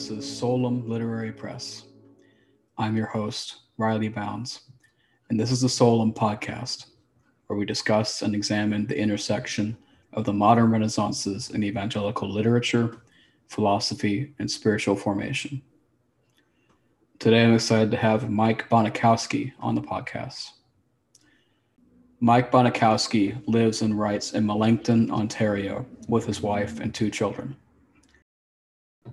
This is Solum Literary Press. I'm your host, Riley Bounds, and this is the Solum podcast, where we discuss and examine the intersection of the modern renaissances in evangelical literature, philosophy, and spiritual formation. Today, I'm excited to have Mike Bonikowski on the podcast. Mike Bonikowski lives and writes in Melancthon, Ontario, with his wife and two children.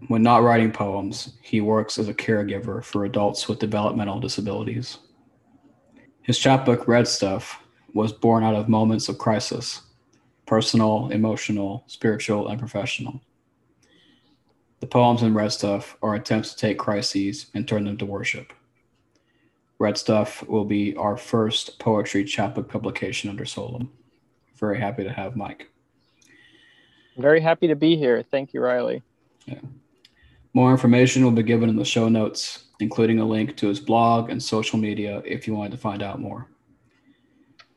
When not writing poems, he works as a caregiver for adults with developmental disabilities. His chapbook, Red Stuff, was born out of moments of crisis personal, emotional, spiritual, and professional. The poems in Red Stuff are attempts to take crises and turn them to worship. Red Stuff will be our first poetry chapbook publication under Solum. Very happy to have Mike. Very happy to be here. Thank you, Riley. Yeah. More information will be given in the show notes, including a link to his blog and social media if you wanted to find out more.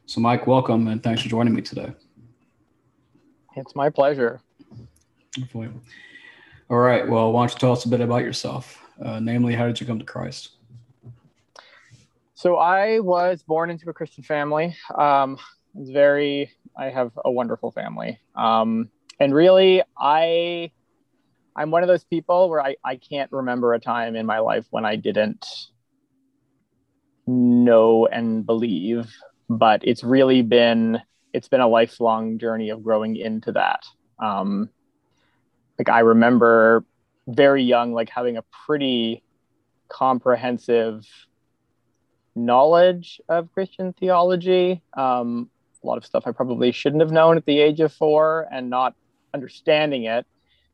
So, Mike, welcome and thanks for joining me today. It's my pleasure. All right. Well, why don't you tell us a bit about yourself? Uh, namely, how did you come to Christ? So, I was born into a Christian family. Um, it's very, I have a wonderful family. Um, and really, I I'm one of those people where I, I can't remember a time in my life when I didn't know and believe, but it's really been it's been a lifelong journey of growing into that. Um, like I remember very young, like having a pretty comprehensive knowledge of Christian theology. Um, a lot of stuff I probably shouldn't have known at the age of four and not understanding it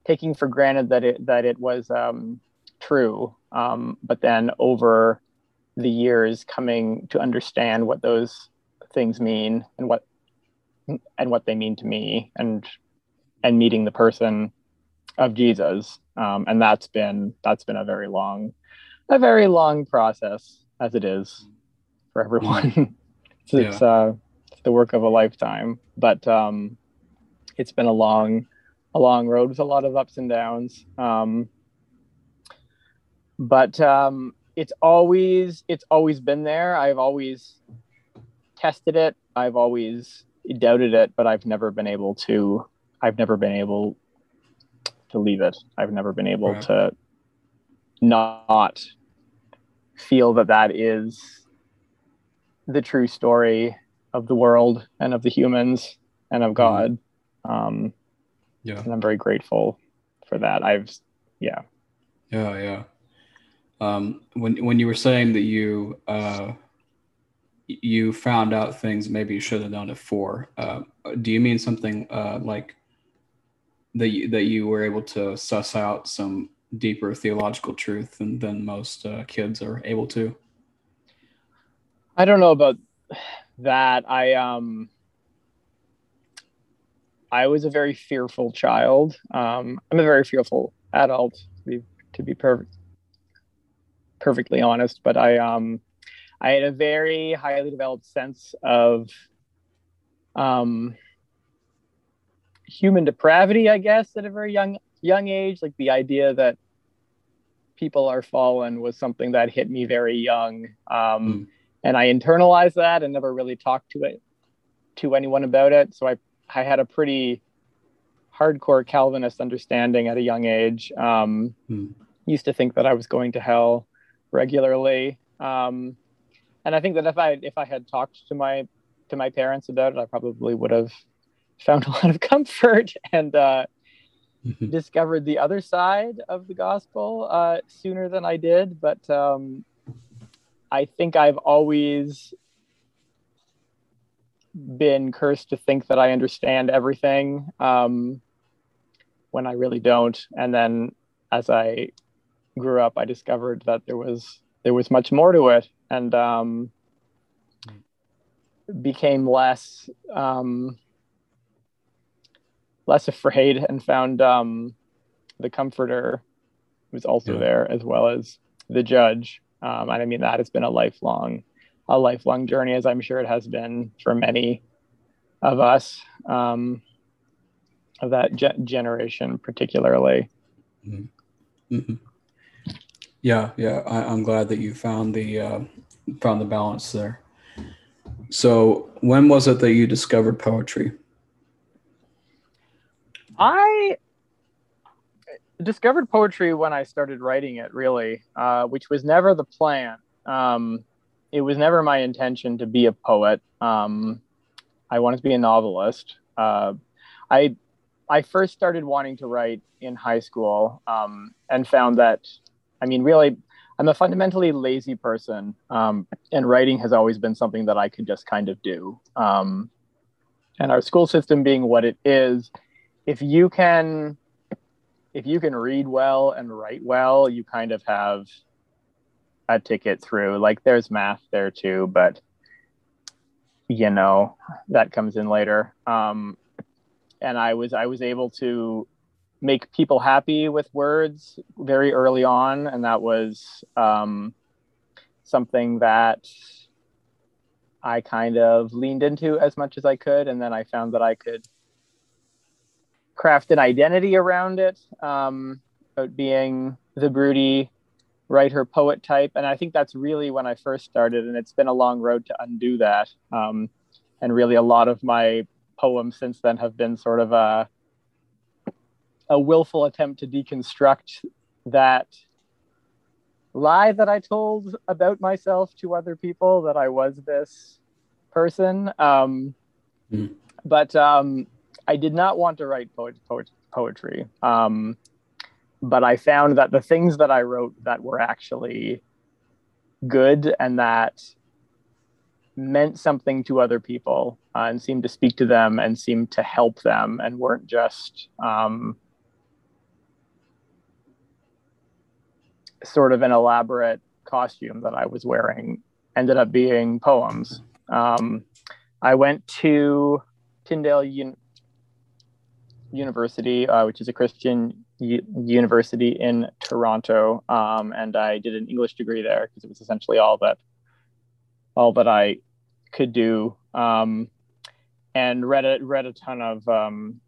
taking for granted that it that it was um, true, um, but then over the years coming to understand what those things mean and what and what they mean to me and and meeting the person of Jesus um, and that's been that's been a very long a very long process as it is for everyone it's, yeah. it's, uh, it's the work of a lifetime but um, it's been a long a long road with a lot of ups and downs. Um, but um, it's always it's always been there. I've always tested it. I've always doubted it, but I've never been able to. I've never been able to leave it. I've never been able right. to not feel that that is the true story of the world and of the humans and of mm-hmm. God. Um, yeah. And i'm very grateful for that. I've yeah. Yeah yeah. Um when when you were saying that you uh you found out things maybe you should have known it for uh, do you mean something uh like that you, that you were able to suss out some deeper theological truth than, than most uh, kids are able to? I don't know about that. I um I was a very fearful child. Um, I'm a very fearful adult, to be to be perfect, perfectly honest. But I um, I had a very highly developed sense of um, human depravity, I guess, at a very young young age. Like the idea that people are fallen was something that hit me very young, um, mm. and I internalized that and never really talked to it to anyone about it. So I I had a pretty hardcore Calvinist understanding at a young age. Um, hmm. Used to think that I was going to hell regularly, um, and I think that if I if I had talked to my to my parents about it, I probably would have found a lot of comfort and uh, mm-hmm. discovered the other side of the gospel uh, sooner than I did. But um, I think I've always been cursed to think that I understand everything um, when I really don't. And then as I grew up, I discovered that there was there was much more to it, and um, became less um, less afraid, and found um, the Comforter was also yeah. there as well as the Judge. Um, and I mean that has been a lifelong a lifelong journey, as I'm sure it has been for many of us um, of that ge- generation, particularly. Mm-hmm. Mm-hmm. Yeah, yeah. I, am glad that you found the uh, found the balance there. So, when was it that you discovered poetry? I discovered poetry when I started writing it, really, uh, which was never the plan. Um, it was never my intention to be a poet. Um, I wanted to be a novelist. Uh, I I first started wanting to write in high school um, and found that, I mean, really, I'm a fundamentally lazy person, um, and writing has always been something that I could just kind of do. Um, and our school system being what it is, if you can, if you can read well and write well, you kind of have a ticket through. Like there's math there too, but you know that comes in later. Um, and I was I was able to make people happy with words very early on, and that was um, something that I kind of leaned into as much as I could, and then I found that I could craft an identity around it, um, being the broody writer poet type, and I think that's really when I first started, and it's been a long road to undo that. Um, and really, a lot of my poems since then have been sort of a a willful attempt to deconstruct that lie that I told about myself to other people that I was this person. Um, mm. But um, I did not want to write poet, poet, poetry. Um, but I found that the things that I wrote that were actually good and that meant something to other people uh, and seemed to speak to them and seemed to help them and weren't just um, sort of an elaborate costume that I was wearing ended up being poems. Um, I went to Tyndale Un- University, uh, which is a Christian U- university in Toronto, um, and I did an English degree there because it was essentially all that all that I could do. Um, and read a read a ton of um,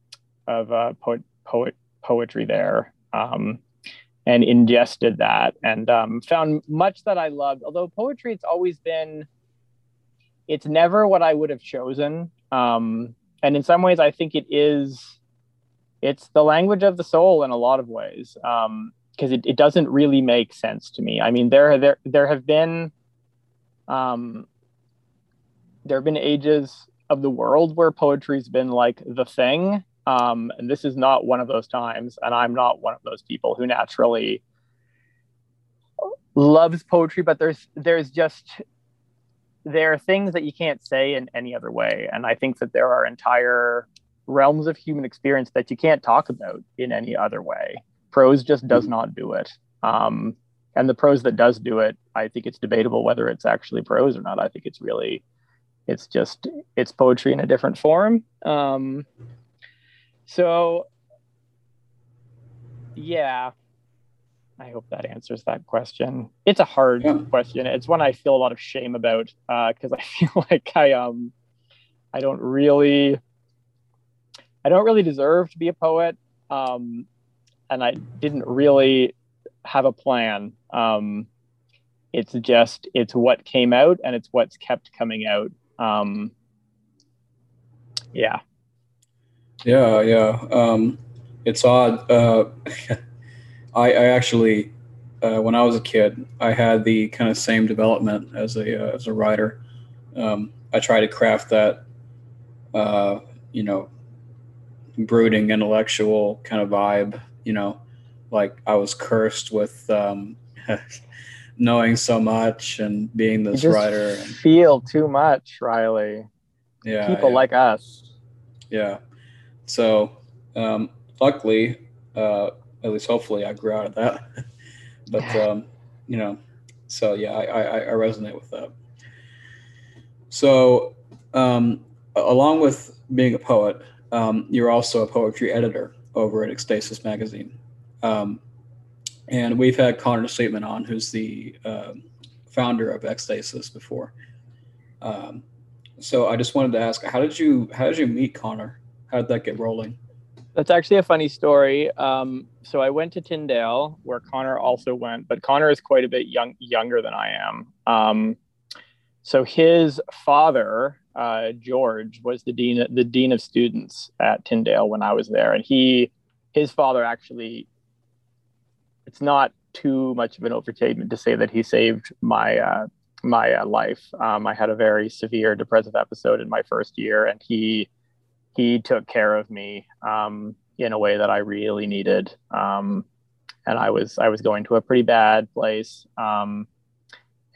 of uh, poet, poet poetry there, um, and ingested that, and um, found much that I loved. Although poetry, it's always been, it's never what I would have chosen, um, and in some ways, I think it is. It's the language of the soul in a lot of ways, because um, it, it doesn't really make sense to me. I mean, there there there have been, um, there have been ages of the world where poetry's been like the thing. Um, and this is not one of those times. And I'm not one of those people who naturally loves poetry, but there's there's just there are things that you can't say in any other way. And I think that there are entire realms of human experience that you can't talk about in any other way. Prose just does mm-hmm. not do it. Um, and the prose that does do it, I think it's debatable whether it's actually prose or not. I think it's really it's just it's poetry in a different form um, so yeah i hope that answers that question it's a hard yeah. question it's one i feel a lot of shame about because uh, i feel like i um i don't really i don't really deserve to be a poet um, and i didn't really have a plan um, it's just it's what came out and it's what's kept coming out um, yeah. Yeah, yeah. Um, it's odd. Uh, I, I actually, uh, when I was a kid, I had the kind of same development as a uh, as a writer. Um, I tried to craft that, uh, you know, brooding intellectual kind of vibe. You know, like I was cursed with um, knowing so much and being this writer. And, feel too much, Riley. Yeah. People yeah. like us. Yeah. So, um, luckily, uh, at least hopefully, I grew out of that. but, um, you know, so yeah, I, I, I resonate with that. So, um, along with being a poet, um, you're also a poetry editor over at Ekstasis Magazine. Um, and we've had Connor Sweetman on, who's the uh, founder of Ekstasis before. Um, so I just wanted to ask, how did you how did you meet Connor? How did that get rolling? That's actually a funny story. Um, so I went to Tyndale, where Connor also went, but Connor is quite a bit young, younger than I am. Um, so his father, uh, George, was the dean, the dean of students at Tyndale when I was there, and he, his father actually, it's not too much of an overstatement to say that he saved my uh, my uh, life. Um, I had a very severe depressive episode in my first year, and he he took care of me um, in a way that I really needed. Um, and I was I was going to a pretty bad place, um,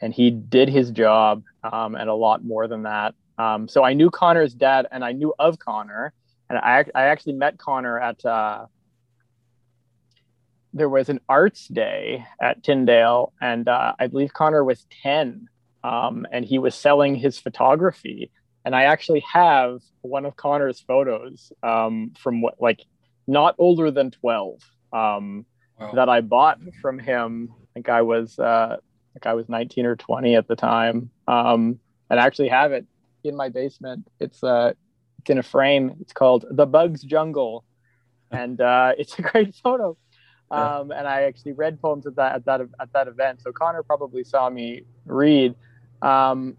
and he did his job um, and a lot more than that. Um, so I knew Connor's dad, and I knew of Connor, and I I actually met Connor at. Uh, there was an arts day at Tyndale, and uh, I believe Connor was 10 um, and he was selling his photography. And I actually have one of Connor's photos um, from what, like, not older than 12 um, wow. that I bought from him. I think I was, uh, Think I was 19 or 20 at the time. Um, and I actually have it in my basement. It's, uh, it's in a frame. It's called The Bugs Jungle. And uh, it's a great photo. Um, and I actually read poems at that at that at that event. So Connor probably saw me read. Um,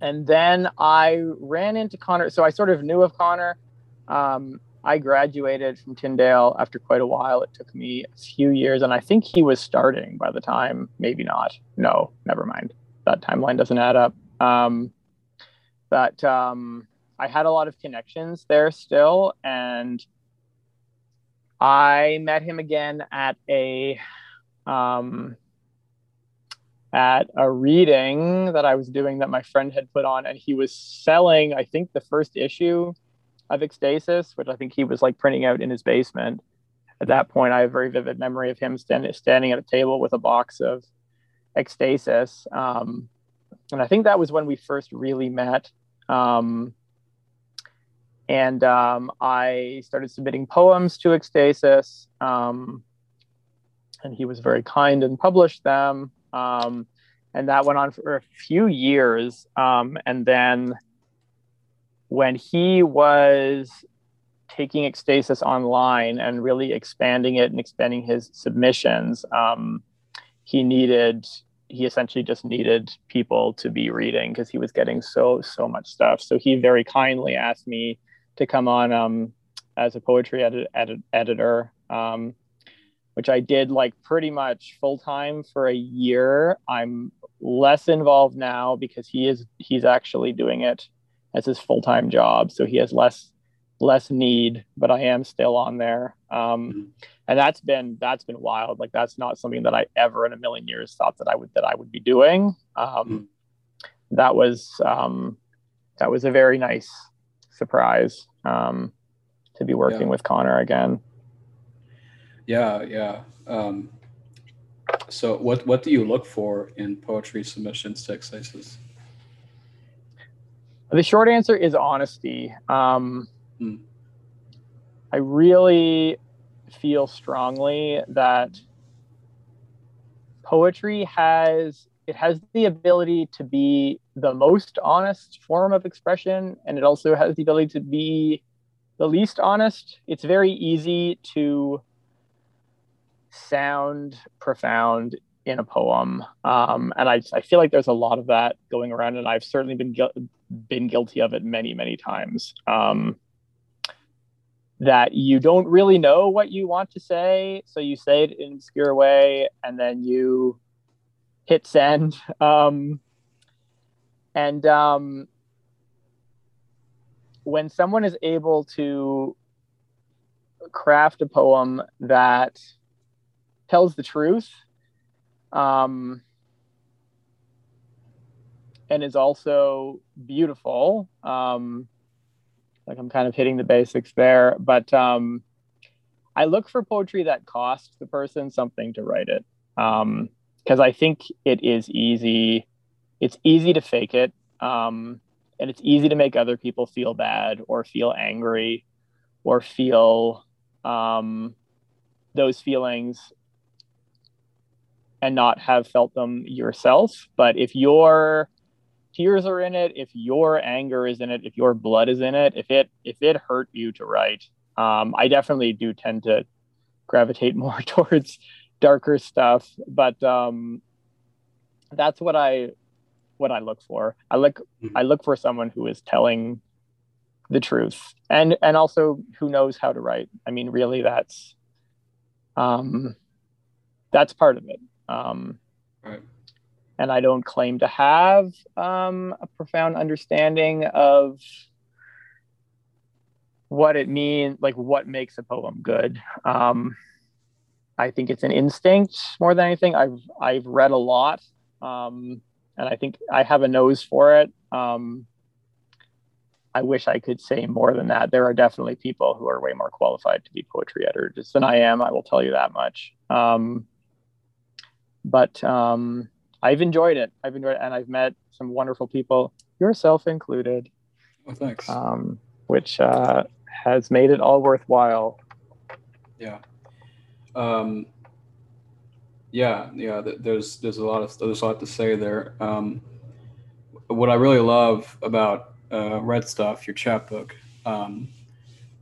and then I ran into Connor. So I sort of knew of Connor. Um, I graduated from Tyndale after quite a while. It took me a few years, and I think he was starting by the time. Maybe not. No, never mind. That timeline doesn't add up. Um, but um, I had a lot of connections there still, and I met him again at a um, at a reading that I was doing that my friend had put on, and he was selling, I think, the first issue of Ekstasis, which I think he was like printing out in his basement. At that point, I have a very vivid memory of him stand, standing at a table with a box of Ekstasis. Um, and I think that was when we first really met. Um, and um, I started submitting poems to Ekstasis. Um, and he was very kind and published them. Um, and that went on for a few years. Um, and then when he was taking Ekstasis online and really expanding it and expanding his submissions, um, he needed he essentially just needed people to be reading because he was getting so so much stuff. So he very kindly asked me to come on um, as a poetry edit, edit, editor. Um, which I did like pretty much full time for a year. I'm less involved now because he is he's actually doing it as his full time job, so he has less less need. But I am still on there, um, mm-hmm. and that's been that's been wild. Like that's not something that I ever in a million years thought that I would that I would be doing. Um, mm-hmm. That was um, that was a very nice surprise um, to be working yeah. with Connor again. Yeah, yeah. Um, so, what what do you look for in poetry submissions to Ekstasis? The short answer is honesty. Um, hmm. I really feel strongly that poetry has it has the ability to be the most honest form of expression and it also has the ability to be the least honest it's very easy to sound profound in a poem. Um, and I, I feel like there's a lot of that going around, and I've certainly been gu- been guilty of it many, many times. Um, that you don't really know what you want to say, so you say it in an obscure way, and then you hit send. Um, and um, when someone is able to craft a poem that tells the truth um, and is also beautiful. Um, like I'm kind of hitting the basics there, but um, I look for poetry that costs the person something to write it because um, I think it is easy. It's easy to fake it, um, and it's easy to make other people feel bad or feel angry or feel um, those feelings and not have felt them yourself. But if your tears are in it, if your anger is in it, if your blood is in it, if it if it hurt you to write, Um, I definitely do tend to gravitate more towards darker stuff, but um, that's what I what I look for. I look mm-hmm. I look for someone who is telling the truth and and also who knows how to write. I mean, really, that's um, that's part of it. Um, right. And I don't claim to have um, a profound understanding of what it means, like what makes a poem good. Um, I think it's an instinct more than anything. I've I've read a lot, um, and I think I have a nose for it. Um, I wish I could say more than that. There are definitely people who are way more qualified to be poetry editors than I am. I will tell you that much. Um, but um, I've enjoyed it. I've enjoyed it, and I've met some wonderful people, yourself included. Oh, thanks. Um, which uh, has made it all worthwhile. Yeah. Um, yeah, yeah. There's there's a lot of there's a lot to say there. Um, what I really love about uh, Red Stuff, your chapbook, um,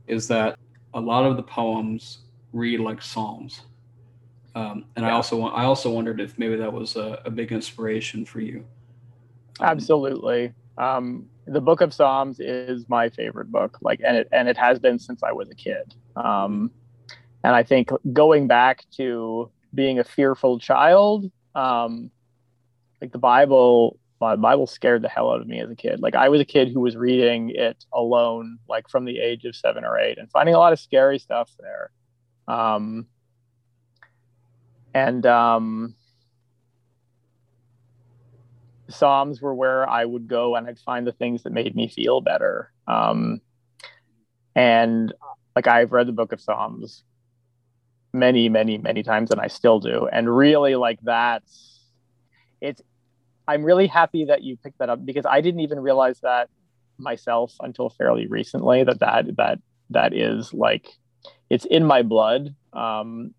is that a lot of the poems read like psalms. Um, and yeah. I also I also wondered if maybe that was a, a big inspiration for you. Um, Absolutely. Um, the Book of Psalms is my favorite book, like, and it and it has been since I was a kid. Um, and I think going back to being a fearful child, um, like the Bible the Bible scared the hell out of me as a kid. Like I was a kid who was reading it alone, like from the age of seven or eight, and finding a lot of scary stuff there. Um, and um, Psalms were where I would go and I'd find the things that made me feel better. Um, and like I've read the Book of Psalms many, many, many times, and I still do. And really, like that's it's I'm really happy that you picked that up because I didn't even realize that myself until fairly recently that that that that is like it's in my blood um,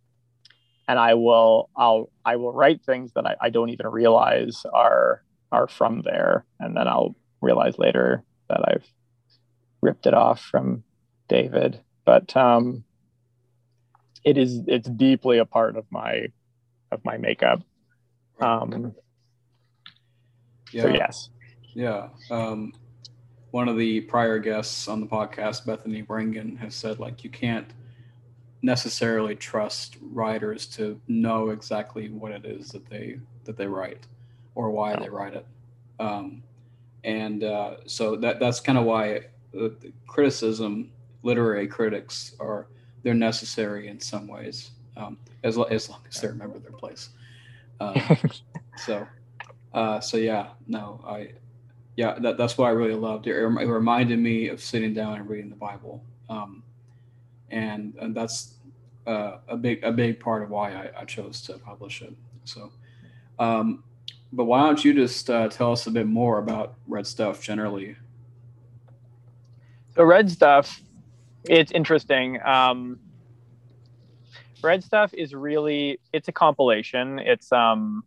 and I will I'll I will write things that I, I don't even realize are are from there and then I'll realize later that I've ripped it off from David but um, it is it's deeply a part of my of my makeup um, yeah. So yes. Yeah. Um, one of the prior guests on the podcast, Bethany Bringen, has said like you can't necessarily trust writers to know exactly what it is that they that they write or why no. they write it. Um, and uh, so that that's kind of why the, the criticism, literary critics are they're necessary in some ways, um, as as long as they remember their place. Um, so uh, so yeah, no, I, yeah, that, that's what I really loved. It, it reminded me of sitting down and reading the Bible, um, and and that's uh, a big a big part of why I, I chose to publish it. So, um, but why don't you just uh, tell us a bit more about Red Stuff generally? So Red Stuff, it's interesting. Um, Red Stuff is really it's a compilation. It's um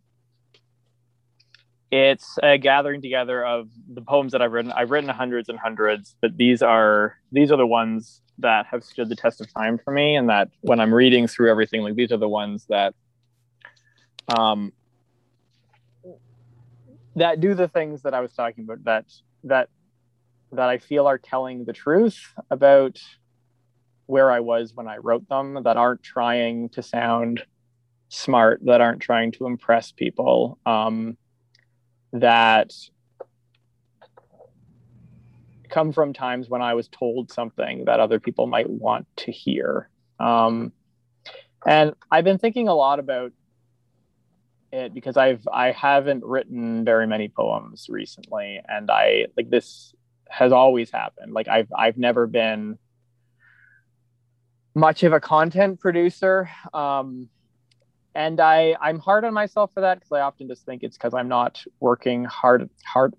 it's a gathering together of the poems that I've written. I've written hundreds and hundreds, but these are these are the ones that have stood the test of time for me, and that when I'm reading through everything, like these are the ones that um that do the things that I was talking about that that that I feel are telling the truth about where I was when I wrote them, that aren't trying to sound smart, that aren't trying to impress people. Um, that come from times when I was told something that other people might want to hear. Um, and I've been thinking a lot about it because I've I haven't written very many poems recently, and I like this has always happened. Like I've I've never been much of a content producer. Um, and I I'm hard on myself for that because I often just think it's because I'm not working hard hard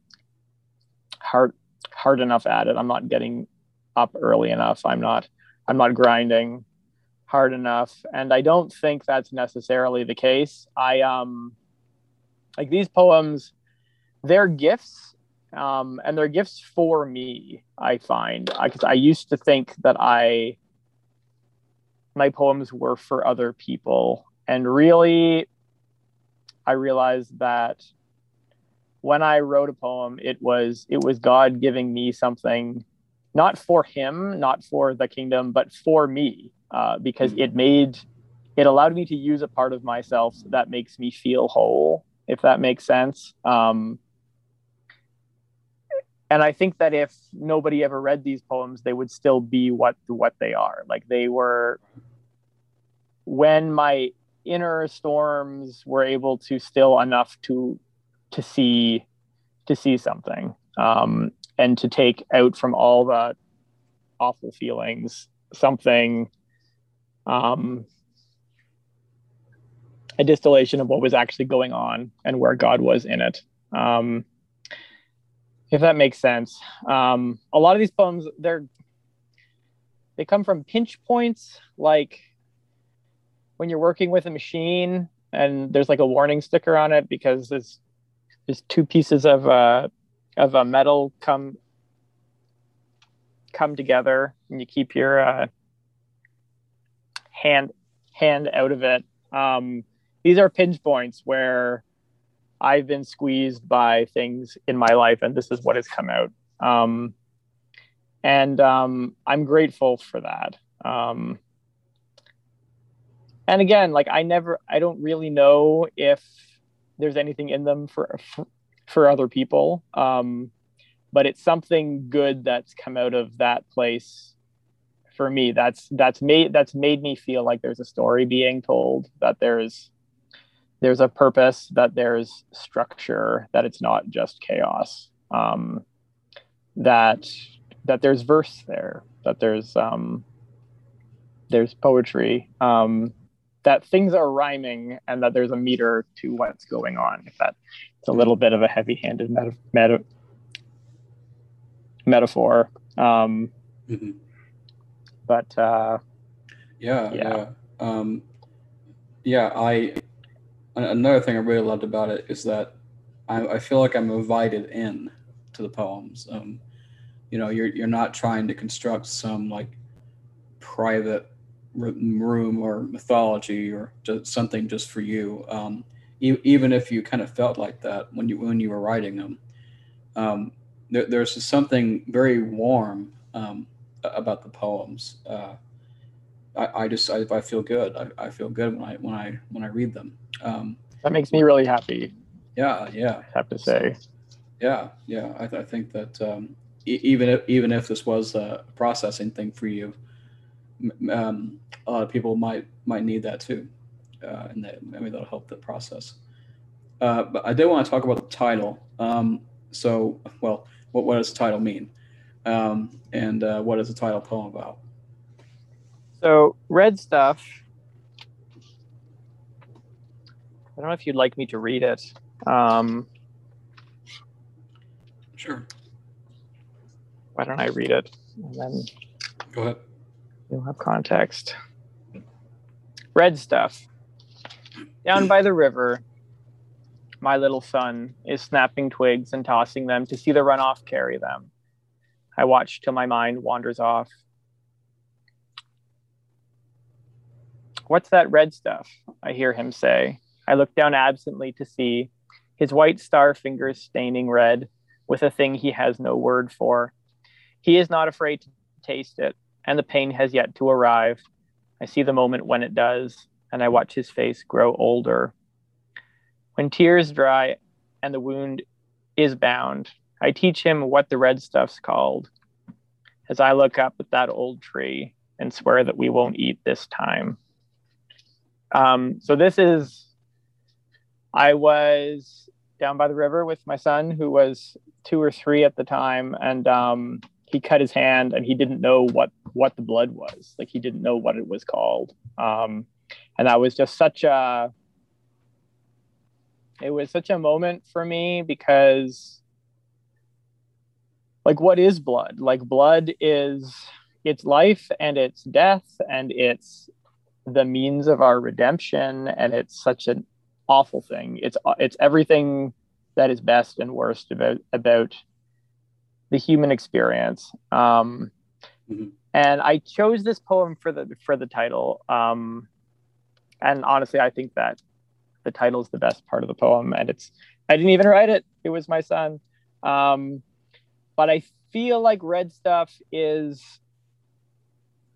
hard hard enough at it. I'm not getting up early enough. I'm not I'm not grinding hard enough, and I don't think that's necessarily the case. I um like these poems, they're gifts, um, and they're gifts for me. I find because I, I used to think that I my poems were for other people. And really, I realized that when I wrote a poem, it was it was God giving me something, not for Him, not for the kingdom, but for me, uh, because it made it allowed me to use a part of myself that makes me feel whole, if that makes sense. Um, and I think that if nobody ever read these poems, they would still be what what they are. Like they were when my inner storms were able to still enough to to see to see something um, and to take out from all the awful feelings something um, a distillation of what was actually going on and where God was in it. Um, if that makes sense. Um, a lot of these poems, they're they come from pinch points, like when you're working with a machine and there's like a warning sticker on it because there's there's two pieces of uh, of a metal come come together and you keep your uh, hand hand out of it. Um, these are pinch points where I've been squeezed by things in my life, and this is what has come out. Um, and um, I'm grateful for that. And again, like I never, I don't really know if there's anything in them for for, for other people, um, but it's something good that's come out of that place for me. That's that's made that's made me feel like there's a story being told, that there's there's a purpose, that there's structure, that it's not just chaos. Um, that that there's verse there, that there's um, there's poetry, um, that things are rhyming, and that there's a meter to what's going on. If that it's a little bit of a heavy-handed meta- meta- metaphor, um, mm-hmm. but uh, yeah, yeah, yeah. Um, yeah I another thing I really loved about it is that I, I feel like I'm invited in to the poems. Um, you know, you're you're not trying to construct some like private room or mythology or just something just for you. Um, e- even if you kind of felt like that when you when you were writing them, um, there, there's something very warm um, about the poems. Uh, I, I just I, I feel good. I, I feel good when I when I when I read them. Um, that makes me really happy. Yeah, yeah. I have to say. Yeah, yeah. I, I think that um, e- even if even if this was a processing thing for you, um, a lot of people might might need that too, uh, and that maybe that'll help the process. Uh, but I did want to talk about the title. Um, so, well, what what does the title mean, um, and uh, what is the title poem about? So, red stuff I don't know if you'd like me to read it. Um, sure. Why don't I read it? And then go ahead. You'll have context. Red stuff. Down by the river, my little son is snapping twigs and tossing them to see the runoff carry them. I watch till my mind wanders off. What's that red stuff? I hear him say. I look down absently to see his white star fingers staining red with a thing he has no word for. He is not afraid to taste it, and the pain has yet to arrive. I see the moment when it does, and I watch his face grow older. When tears dry and the wound is bound, I teach him what the red stuff's called. As I look up at that old tree and swear that we won't eat this time. Um, so this is I was down by the river with my son, who was two or three at the time, and um, he cut his hand, and he didn't know what what the blood was. Like he didn't know what it was called, um, and that was just such a. It was such a moment for me because, like, what is blood? Like, blood is it's life and it's death and it's the means of our redemption, and it's such an awful thing. It's it's everything that is best and worst about about the human experience. Um, mm-hmm. and I chose this poem for the for the title. Um, and honestly, I think that the title is the best part of the poem, and it's I didn't even write it; it was my son. Um, but I feel like red stuff is.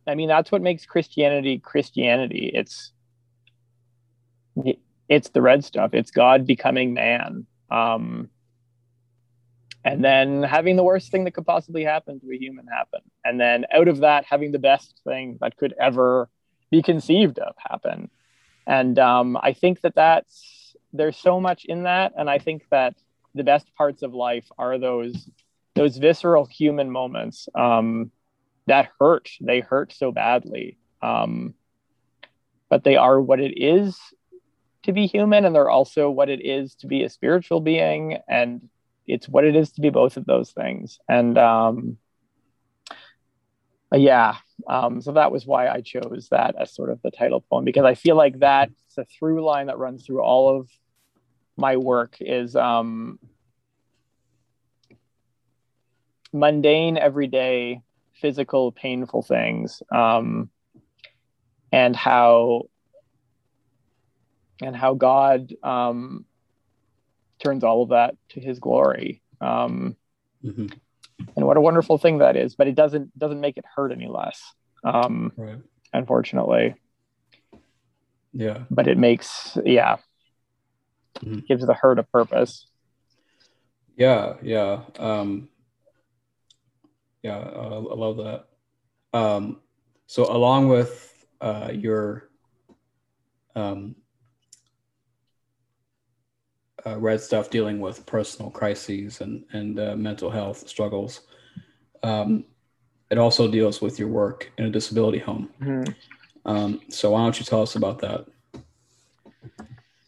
I mean, that's what makes Christianity Christianity. It's it's the red stuff. It's God becoming man. Um, and then having the worst thing that could possibly happen to a human happen. And then out of that having the best thing that could ever be conceived of happen. And um, i think that that's there's so much in that. And i think that the best parts of life are those those visceral human moments um, that hurt. They hurt so badly. Um, but they are what it is to be human. And they're also what it is to be a spiritual being. And it's what it is to be both of those things. And um yeah um so that was why i chose that as sort of the title poem because i feel like that's a through line that runs through all of my work is um mundane everyday physical painful things um and how and how god um turns all of that to his glory. Um, mm-hmm. And what a wonderful thing that is, but it doesn't doesn't make it hurt any less. Um, right. Unfortunately. Yeah. But it makes yeah mm-hmm. gives the hurt a purpose. Yeah, yeah, um, yeah. I, I love that. Um, so along with uh, your um, uh, red stuff dealing with personal crises and and uh, mental health struggles. Um, it also deals with your work in a disability home. Mm-hmm. Um, so why don't you tell us about that?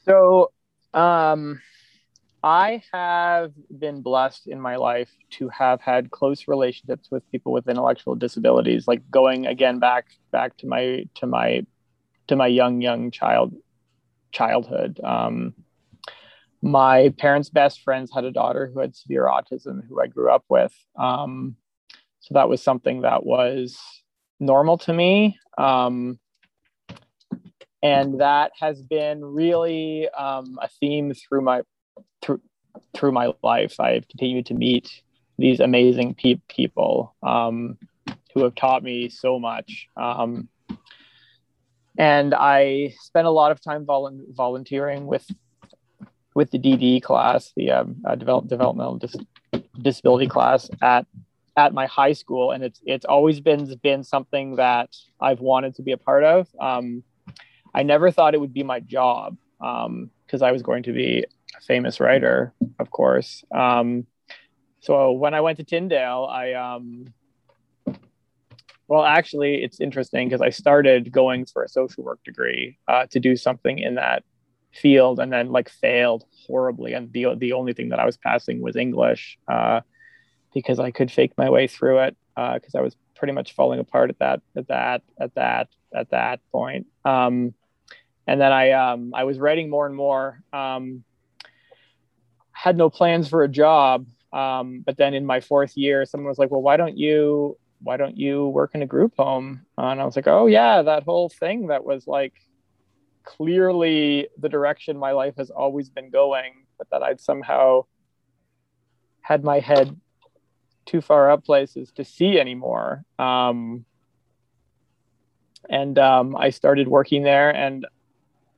So um, I have been blessed in my life to have had close relationships with people with intellectual disabilities. Like going again back back to my to my to my young young child childhood. Um, my parents' best friends had a daughter who had severe autism who I grew up with. Um, so that was something that was normal to me. Um, and that has been really um, a theme through my through through my life. I've continued to meet these amazing pe- people um, who have taught me so much. Um, and I spent a lot of time volu- volunteering with with the DD class, the um, uh, develop, developmental dis- disability class at at my high school, and it's it's always been been something that I've wanted to be a part of. Um, I never thought it would be my job because um, I was going to be a famous writer, of course. Um, so when I went to Tyndale, I um, well, actually, it's interesting because I started going for a social work degree uh, to do something in that field and then like failed horribly. And the the only thing that I was passing was English uh, because I could fake my way through it because uh, I was pretty much falling apart at that at that at that at that point. Um, and then I um, I was writing more and more. Um, had no plans for a job um, but then in my fourth year someone was like well why don't you why don't you work in a group home? And I was like oh yeah that whole thing that was like clearly the direction my life has always been going, but that I'd somehow had my head too far up places to see anymore. Um, and um, I started working there, and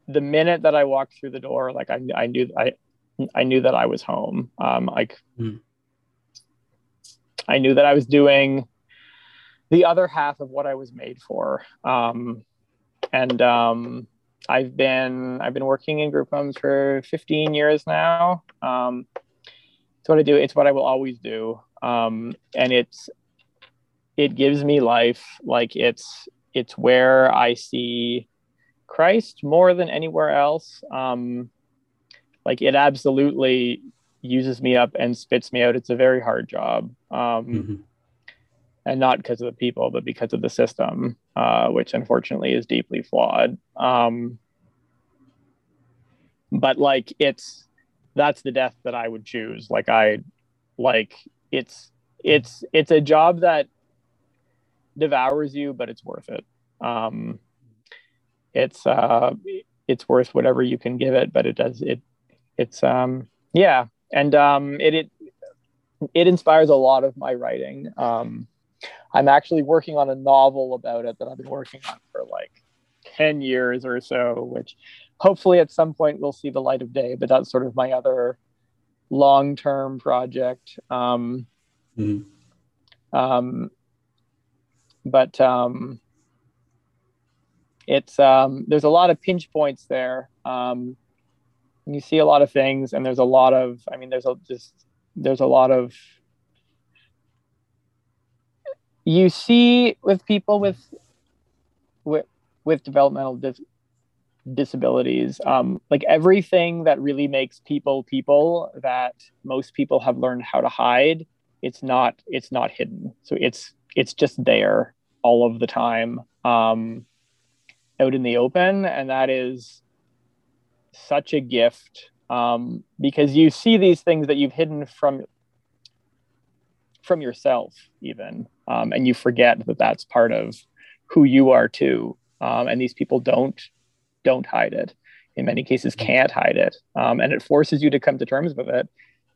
the minute that I walked through the door, like I, I knew I, I knew that I was home. Um, like mm. I knew that I was doing the other half of what I was made for. Um, and um, I've been I've been working in group homes for 15 years now. Um, it's what I do. It's what I will always do, um, and it's it gives me life. Like it's it's where I see Christ more than anywhere else. Um, like it absolutely uses me up and spits me out. It's a very hard job. Um, mm-hmm. And not because of the people, but because of the system uh, which unfortunately is deeply flawed. Um, but like it's that's the death that I would choose. Like I like it's it's it's a job that devours you, but it's worth it. Um, it's uh, it's worth whatever you can give it, but it does it. It's um, yeah, and um, it it it inspires a lot of my writing. Um, I'm actually working on a novel about it that I've been working on for like 10 years or so, which hopefully at some point will see the light of day. But that's sort of my other long term project. Um, mm-hmm. um, but um, it's um, there's a lot of pinch points there. Um, you see a lot of things, and there's a lot of I mean, there's a just there's a lot of you see with people with with with developmental dis- disabilities um, like everything that really makes people people that most people have learned how to hide it's not it's not hidden. So it's it's just there all of the time um, out in the open. And that is such a gift um, because you see these things that you've hidden from from yourself even um, and you forget that that's part of who you are too um, and these people don't don't hide it. In many cases mm-hmm. can't hide it. Um, and it forces you to come to terms with it.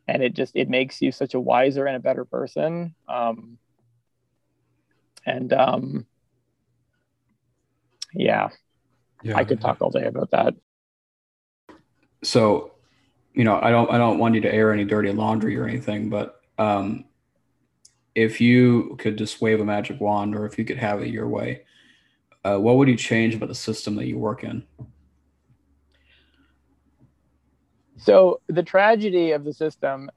And it just it makes you such a wiser and a better person. Um, and um, yeah, yeah. I could talk all day about that. So you know i don't i don't want you to air any dirty laundry or anything but um if you could just wave a magic wand or if you could have it your way, uh, what would you change about the system that you work in? So the tragedy of the system,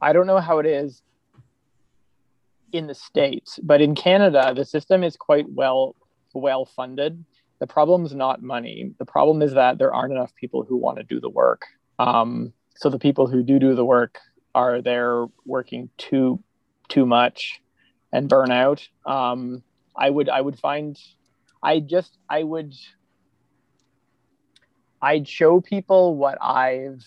I don't know how it is in the states, but in Canada, the system is quite well well funded. The problem is not money. The problem is that there aren't enough people who want to do the work. Um, so the people who do do the work are there working too too much and burn out. Um, i would i would find i just i would i'd show people what i've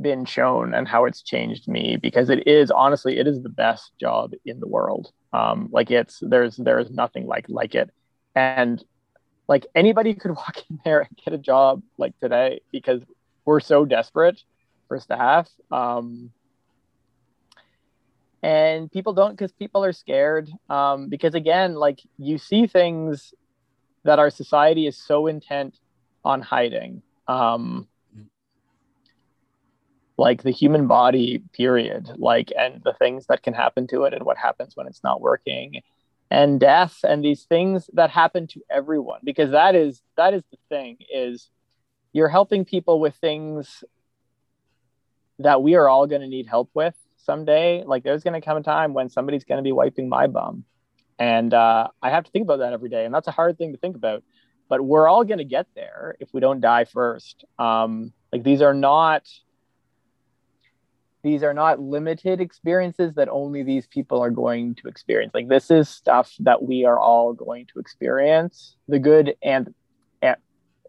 been shown and how it's changed me because it is honestly it is the best job in the world. Um, like it's there's there's nothing like like it. And like anybody could walk in there and get a job like today because we're so desperate for staff. Um, and people don't because people are scared um, because again like you see things that our society is so intent on hiding um, like the human body period like and the things that can happen to it and what happens when it's not working and death and these things that happen to everyone because that is that is the thing is you're helping people with things that we are all going to need help with someday like there's going to come a time when somebody's going to be wiping my bum. And uh, i have to think about that every day and that's a hard thing to think about but we're all going to get there if we don't die first. Um, like these are not these are not limited experiences that only these people are going to experience. Like this is stuff that we are all going to experience the good and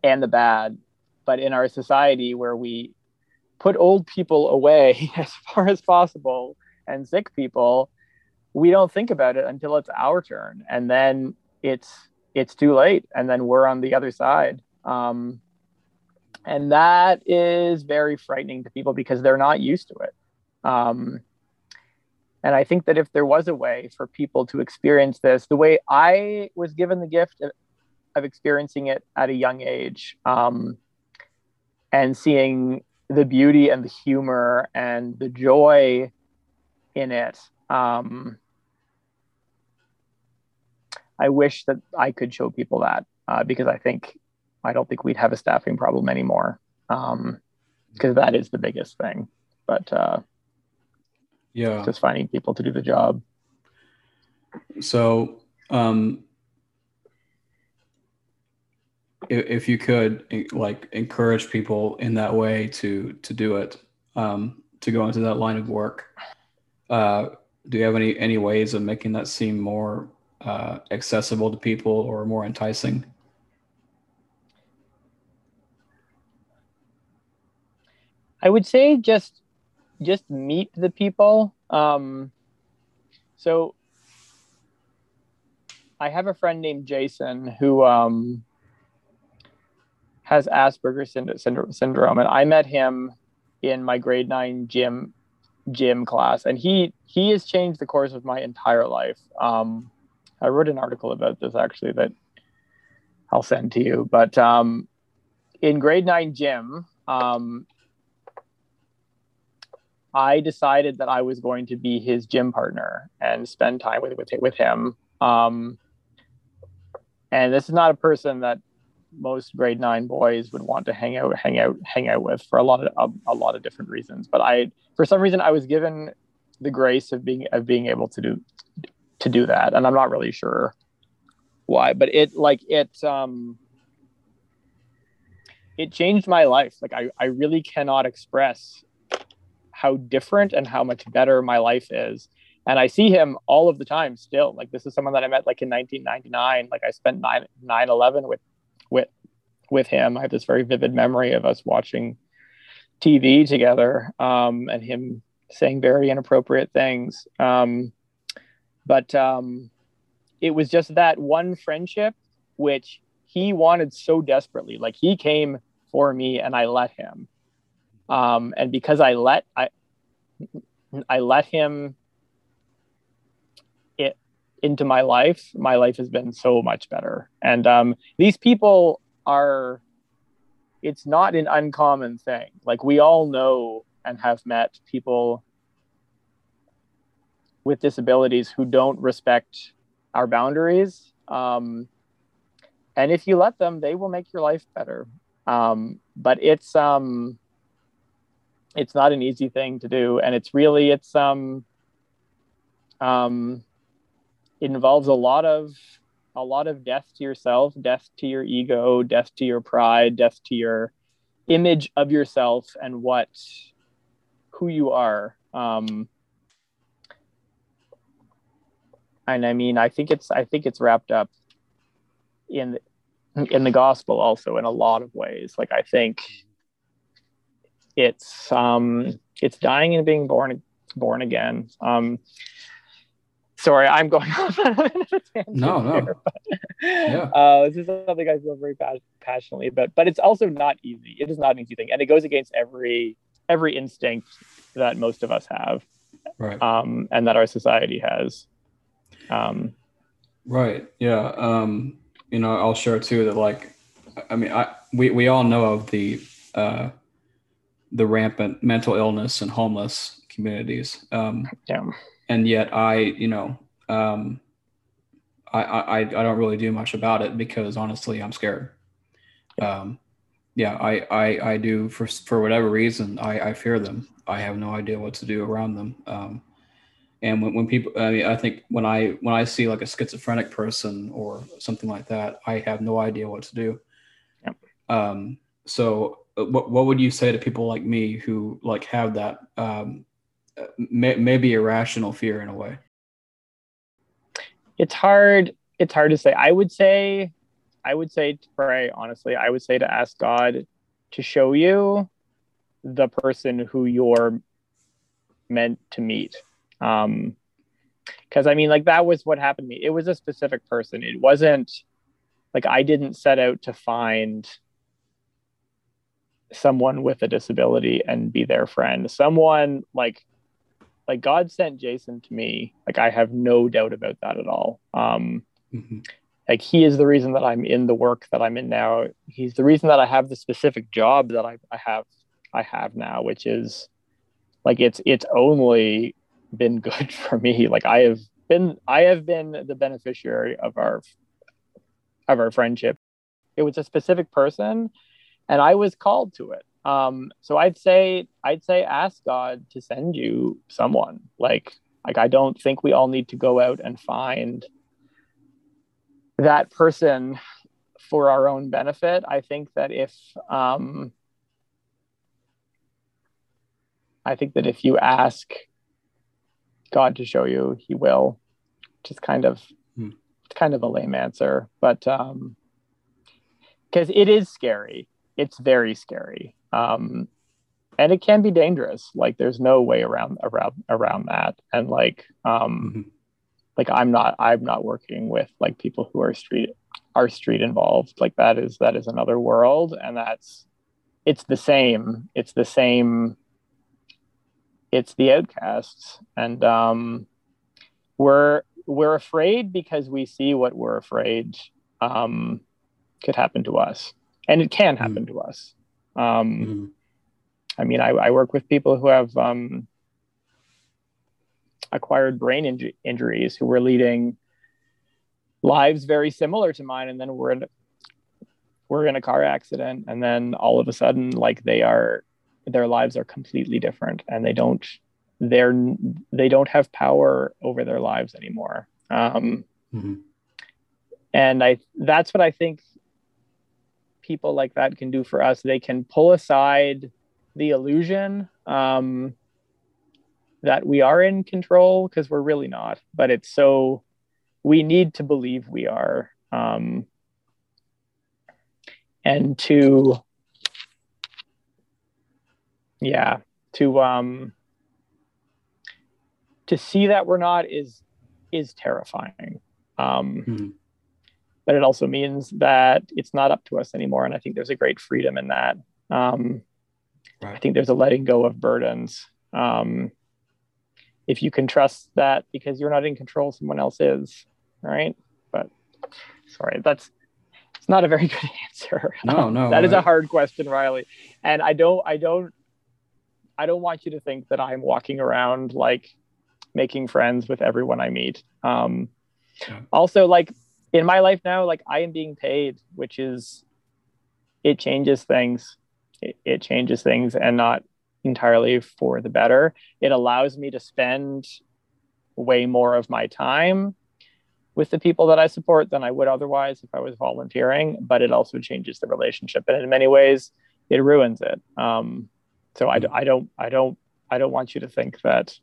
and the bad. But in our society where we put old people away as far as possible and sick people we don't think about it until it's our turn. And then it's it's too late. And then we're on the other side. Um, and that is very frightening to people because they're not used to it. Um, and i think that if there was a way for people to experience this the way i was given the gift of, of experiencing it at a young age um, and seeing the beauty and the humor and the joy in it. Um, I wish that I could show people that uh, because I think I don't think we'd have a staffing problem anymore um, because that is the biggest thing. But uh, yeah, just finding people to do the job. So um, if you could like encourage people in that way to to do it um, to go into that line of work uh, do you have any any ways of making that seem more uh, accessible to people or more enticing? I would say just just meet the people um, so I have a friend named Jason who um, has Asperger's syndrome, and I met him in my grade nine gym gym class, and he he has changed the course of my entire life. Um, I wrote an article about this actually that I'll send to you. But um, in grade nine gym, um, I decided that I was going to be his gym partner and spend time with with, with him. Um, and this is not a person that most grade nine boys would want to hang out, hang out, hang out with for a lot of a, a lot of different reasons. But I, for some reason, I was given the grace of being of being able to do to do that, and I'm not really sure why, but it like it um it changed my life. Like I, I really cannot express how different and how much better my life is. And I see him all of the time still. Like this is someone that I met like in 1999. Like I spent 9 9 11 with with with him. I have this very vivid memory of us watching TV together um, and him saying very inappropriate things. Um, but um, it was just that one friendship which he wanted so desperately. Like he came for me and I let him. Um, and because I let I I let him it into my life, my life has been so much better. And um, these people are it's not an uncommon thing. Like we all know and have met people with disabilities who don't respect our boundaries. Um, and if you let them, they will make your life better. Um, but it's um, it's not an easy thing to do, and it's really it's um, um, it involves a lot of a lot of death to yourself, death to your ego, death to your pride, death to your image of yourself and what who you are. Um, and I mean, I think it's I think it's wrapped up in in the gospel also in a lot of ways. Like I think it's um it's dying and being born born again. Um, sorry, I'm going off. no, no. Here, but, yeah. Uh, this is something I feel very passionately about, but it's also not easy. It is not an easy thing, and it goes against every every instinct that most of us have, right? Um, and that our society has. Um, right. Yeah. Um, you know, I'll share too that like, I mean, I we we all know of the uh, the rampant mental illness and homeless communities. Um, yeah. And yet, I you know, um, I, I I don't really do much about it because honestly, I'm scared. Um, yeah, I, I I do for for whatever reason, I I fear them. I have no idea what to do around them. Um, and when, when people I, mean, I think when i when i see like a schizophrenic person or something like that i have no idea what to do yep. um, so uh, what, what would you say to people like me who like have that um, may, maybe irrational fear in a way. It's hard it's hard to say. I would say i would say to pray honestly i would say to ask god to show you the person who you're meant to meet. Um because i mean like that was what happened to me. It was a specific person. It wasn't like i didn't set out to find someone with a disability and be their friend. Someone like like god sent jason to me like i have no doubt about that at all um mm-hmm. like he is the reason that i'm in the work that i'm in now he's the reason that i have the specific job that i, I have i have now which is like it's it's only been good for me. Like I have been I have been the beneficiary of our of our friendship. It was a specific person and I was called to it. Um, so I'd say I'd say ask God to send you someone. Like like I don't think we all need to go out and find that person for our own benefit. I think that if um, I think that if you ask God to show you, He will. Just kind of, hmm. it's kind of a lame answer, but um, because it is scary. It's very scary, um, and it can be dangerous. Like there's no way around around around that. And like, um, like I'm not I'm not working with like people who are street are street involved. Like that is that is another world, and that's it's the same. It's the same. It's the outcasts, and um, we're we're afraid because we see what we're afraid um, could happen to us, and it can happen mm. to us. Um, mm. I mean, I, I, work with people who have um, acquired brain inju- injuries who were leading lives very similar to mine, and then we're in, we're in a car accident, and then all of a sudden, like they are, their lives are completely different, and they don't they're they don't have power over their lives anymore um, mm-hmm. and i that's what i think people like that can do for us they can pull aside the illusion um, that we are in control because we're really not but it's so we need to believe we are um, and to yeah to um to see that we're not is is terrifying. Um, mm-hmm. But it also means that it's not up to us anymore, and I think there's a great freedom in that. Um, right. I think there's a letting go of burdens. Um, if you can trust that because you're not in control, someone else is, right? But sorry, that's it's not a very good answer. No, no, that is a hard question, Riley. And I don't, I don't, I don't want you to think that I'm walking around like making friends with everyone I meet. Um, yeah. Also, like in my life now, like I am being paid, which is it changes things. It, it changes things, and not entirely for the better. It allows me to spend way more of my time with the people that I support than I would otherwise if I was volunteering. But it also changes the relationship, and in many ways, it ruins it. Um, so I, I don't I don't I don't want you to think that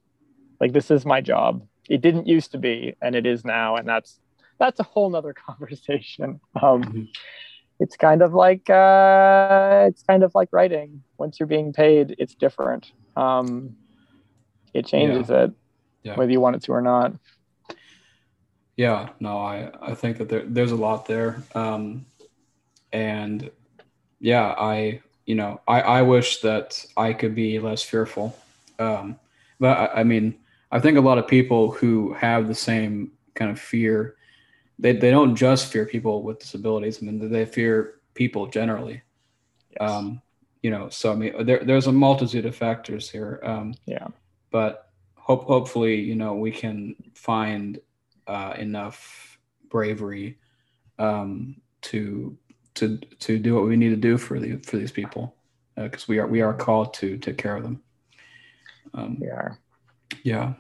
like this is my job it didn't used to be and it is now and that's that's a whole nother conversation um, mm-hmm. it's kind of like uh, it's kind of like writing once you're being paid it's different um, it changes yeah. it yeah. whether you want it to or not yeah no i i think that there, there's a lot there um, and yeah i you know i i wish that i could be less fearful um, but I, I mean I think a lot of people who have the same kind of fear, they, they don't just fear people with disabilities. I mean, they fear people generally. Yes. Um, you know, so I mean, there, there's a multitude of factors here. Um, yeah. But hope, hopefully, you know, we can find uh, enough bravery um, to to to do what we need to do for the for these people because uh, we are we are called to take care of them. Um, we are. Yeah.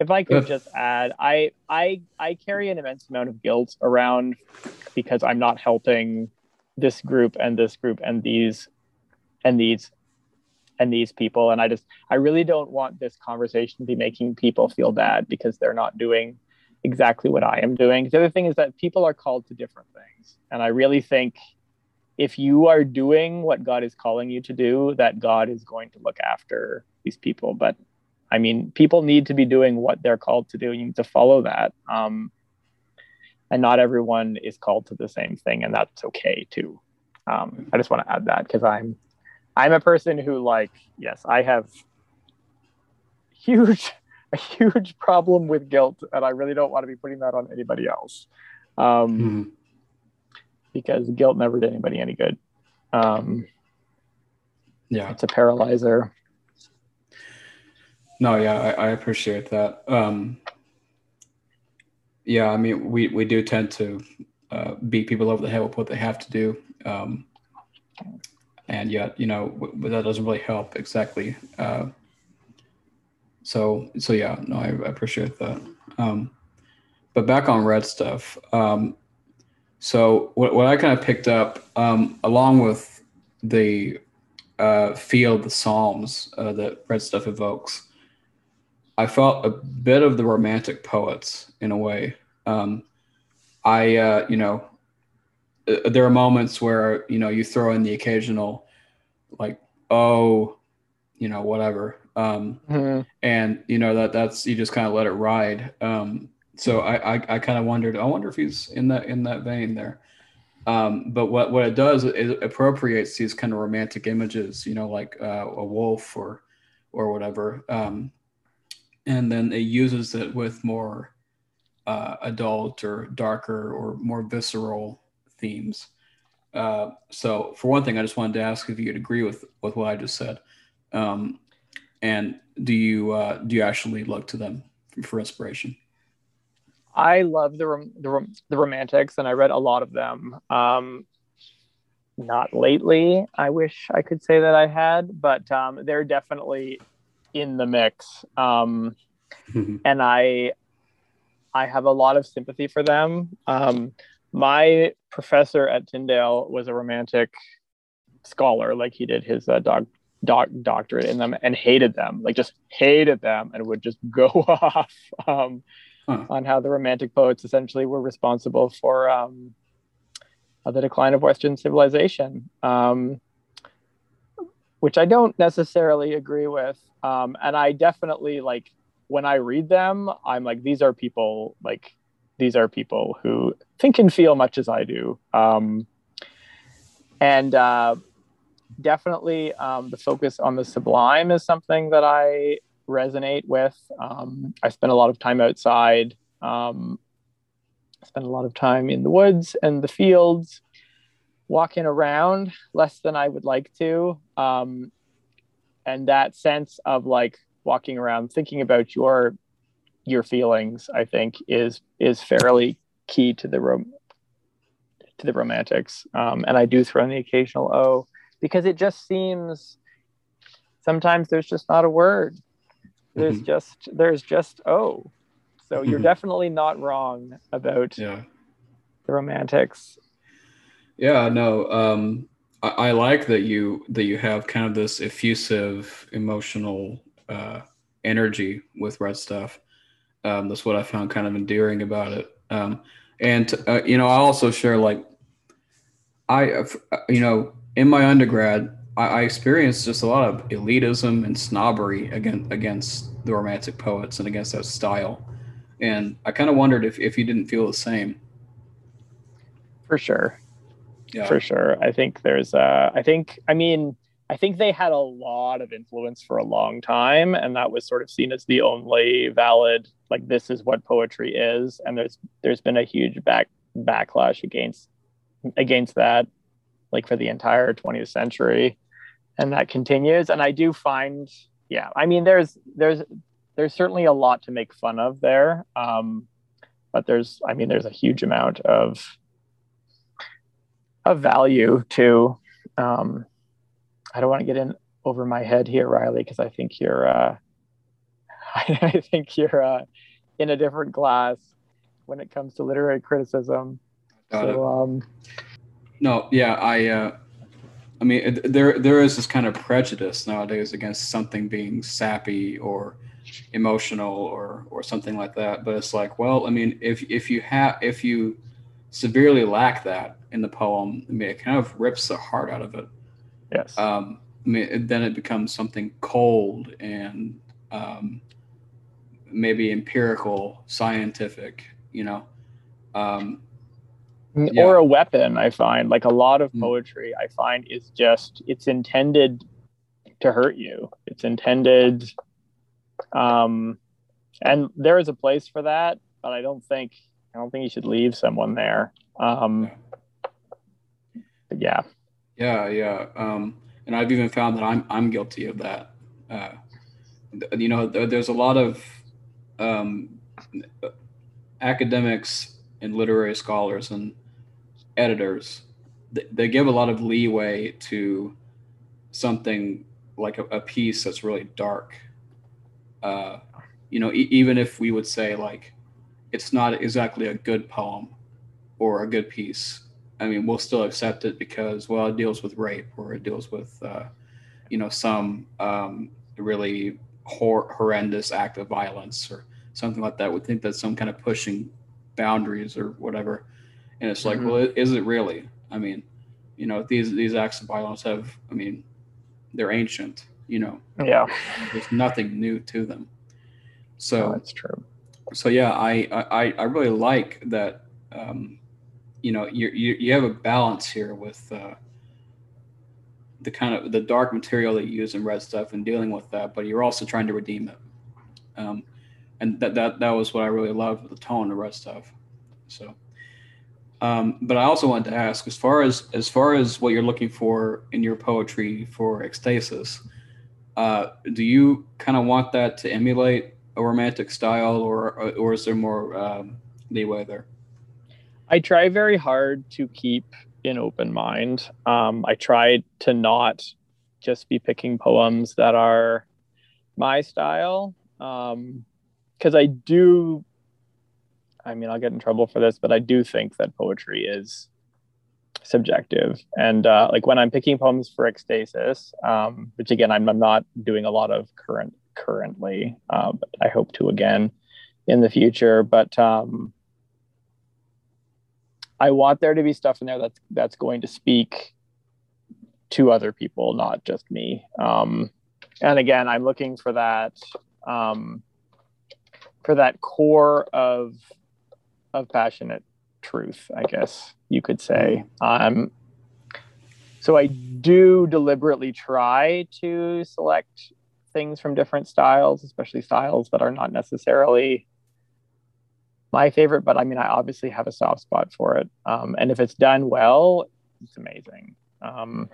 If I could just add, I I I carry an immense amount of guilt around because I'm not helping this group and this group and these and these and these people and I just I really don't want this conversation to be making people feel bad because they're not doing exactly what I am doing. The other thing is that people are called to different things. And I really think if you are doing what God is calling you to do, that God is going to look after these people. But I mean, people need to be doing what they're called to do. You need to follow that. Um, and not everyone is called to the same thing, and that's okay too. Um, I just want to add that because I'm, I'm a person who like, yes, I have huge, a huge problem with guilt, and I really don't want to be putting that on anybody else, um, mm-hmm. because guilt never did anybody any good. Um, yeah, it's a paralyzer. No, yeah, I, I appreciate that. Um, yeah, I mean, we, we do tend to uh, beat people over the head with what they have to do. Um, and yet, you know, w- that doesn't really help exactly. Uh, so, so yeah, no, I, I appreciate that. Um, but back on red stuff. Um, so what, what I kind of picked up, um, along with the uh, feel the Psalms uh, that red stuff evokes, I felt a bit of the romantic poets in a way. Um, I, uh, you know, uh, there are moments where you know you throw in the occasional, like, oh, you know, whatever, um, mm-hmm. and you know that that's you just kind of let it ride. Um, so I, I, I kind of wondered. I wonder if he's in that in that vein there. Um, but what what it does is it appropriates these kind of romantic images, you know, like uh, a wolf or or whatever, um, and then it uses it with more uh, adult or darker or more visceral themes. Uh, so, for one thing, I just wanted to ask if you'd agree with with what I just said, um, and do you uh, do you actually look to them for inspiration? I love the the, the romantics, and I read a lot of them. Um, not lately. I wish I could say that I had, but um, they're definitely in the mix. Um, and I I have a lot of sympathy for them. Um, my professor at Tyndale was a romantic scholar, like he did his uh, doc, doc, doctorate in them, and hated them, like just hated them, and would just go off um, huh. on how the romantic poets essentially were responsible for um, the decline of Western civilization, um, which I don't necessarily agree with, um, and I definitely like when I read them, I'm like, these are people like these are people who think and feel much as I do. Um, and uh, definitely um, the focus on the sublime is something that I resonate with. Um, I spend a lot of time outside. Um, I spend a lot of time in the woods and the fields, walking around less than I would like to. Um, and that sense of like walking around thinking about your your feelings i think is is fairly key to the rom- to the romantics um, and i do throw in the occasional oh because it just seems sometimes there's just not a word there's mm-hmm. just there's just oh so you're mm-hmm. definitely not wrong about yeah. the romantics yeah no um I, I like that you that you have kind of this effusive emotional uh, energy with red stuff. Um, that's what I found kind of endearing about it. Um, and uh, you know, I also share like I, uh, you know, in my undergrad, I, I, experienced just a lot of elitism and snobbery against against the romantic poets and against that style. And I kind of wondered if if you didn't feel the same. For sure. Yeah. For sure. I think there's uh I think I mean I think they had a lot of influence for a long time, and that was sort of seen as the only valid, like this is what poetry is. And there's there's been a huge back backlash against against that, like for the entire 20th century, and that continues. And I do find, yeah, I mean, there's there's there's certainly a lot to make fun of there, um, but there's, I mean, there's a huge amount of of value to um, I don't want to get in over my head here, Riley, because I think you're uh, I think you're uh, in a different class when it comes to literary criticism. Got so, um, no, yeah, I, uh, I mean, there there is this kind of prejudice nowadays against something being sappy or emotional or or something like that. But it's like, well, I mean, if if you have if you severely lack that in the poem, I mean, it kind of rips the heart out of it. Yes. Um, I mean, then it becomes something cold and um, maybe empirical, scientific. You know. Um, yeah. Or a weapon, I find. Like a lot of mm. poetry, I find is just it's intended to hurt you. It's intended, um, and there is a place for that, but I don't think I don't think you should leave someone there. Um, yeah. Yeah, yeah. Um, and I've even found that I'm I'm guilty of that. Uh, you know, there, there's a lot of um, academics and literary scholars and editors. They, they give a lot of leeway to something like a, a piece that's really dark. Uh, you know, e- even if we would say like it's not exactly a good poem or a good piece, I mean, we'll still accept it because, well, it deals with rape or it deals with, uh, you know, some um, really hor- horrendous act of violence or something like that. We think that's some kind of pushing boundaries or whatever. And it's like, mm-hmm. well, is it really? I mean, you know, these these acts of violence have, I mean, they're ancient. You know, yeah. There's nothing new to them. So that's true. So yeah, I I, I really like that. Um, you know, you, you you have a balance here with uh, the kind of the dark material that you use in red stuff and dealing with that, but you're also trying to redeem it. Um, and that that that was what I really loved the tone of red stuff. So. Um, but I also wanted to ask, as far as as far as what you're looking for in your poetry for Ekstasis, uh, do you kind of want that to emulate a romantic style, or or is there more um, leeway there? I try very hard to keep an open mind. Um, I try to not just be picking poems that are my style, because um, I do. I mean, I'll get in trouble for this, but I do think that poetry is subjective. And uh, like when I'm picking poems for Ekstasis, um, which again I'm, I'm, not doing a lot of current currently, uh, but I hope to again in the future. But um, I want there to be stuff in there that's that's going to speak to other people, not just me. Um, and again, I'm looking for that um, for that core of of passionate truth, I guess you could say. Um, so I do deliberately try to select things from different styles, especially styles that are not necessarily my favorite, but I mean, I obviously have a soft spot for it. Um, and if it's done well, it's amazing. Um,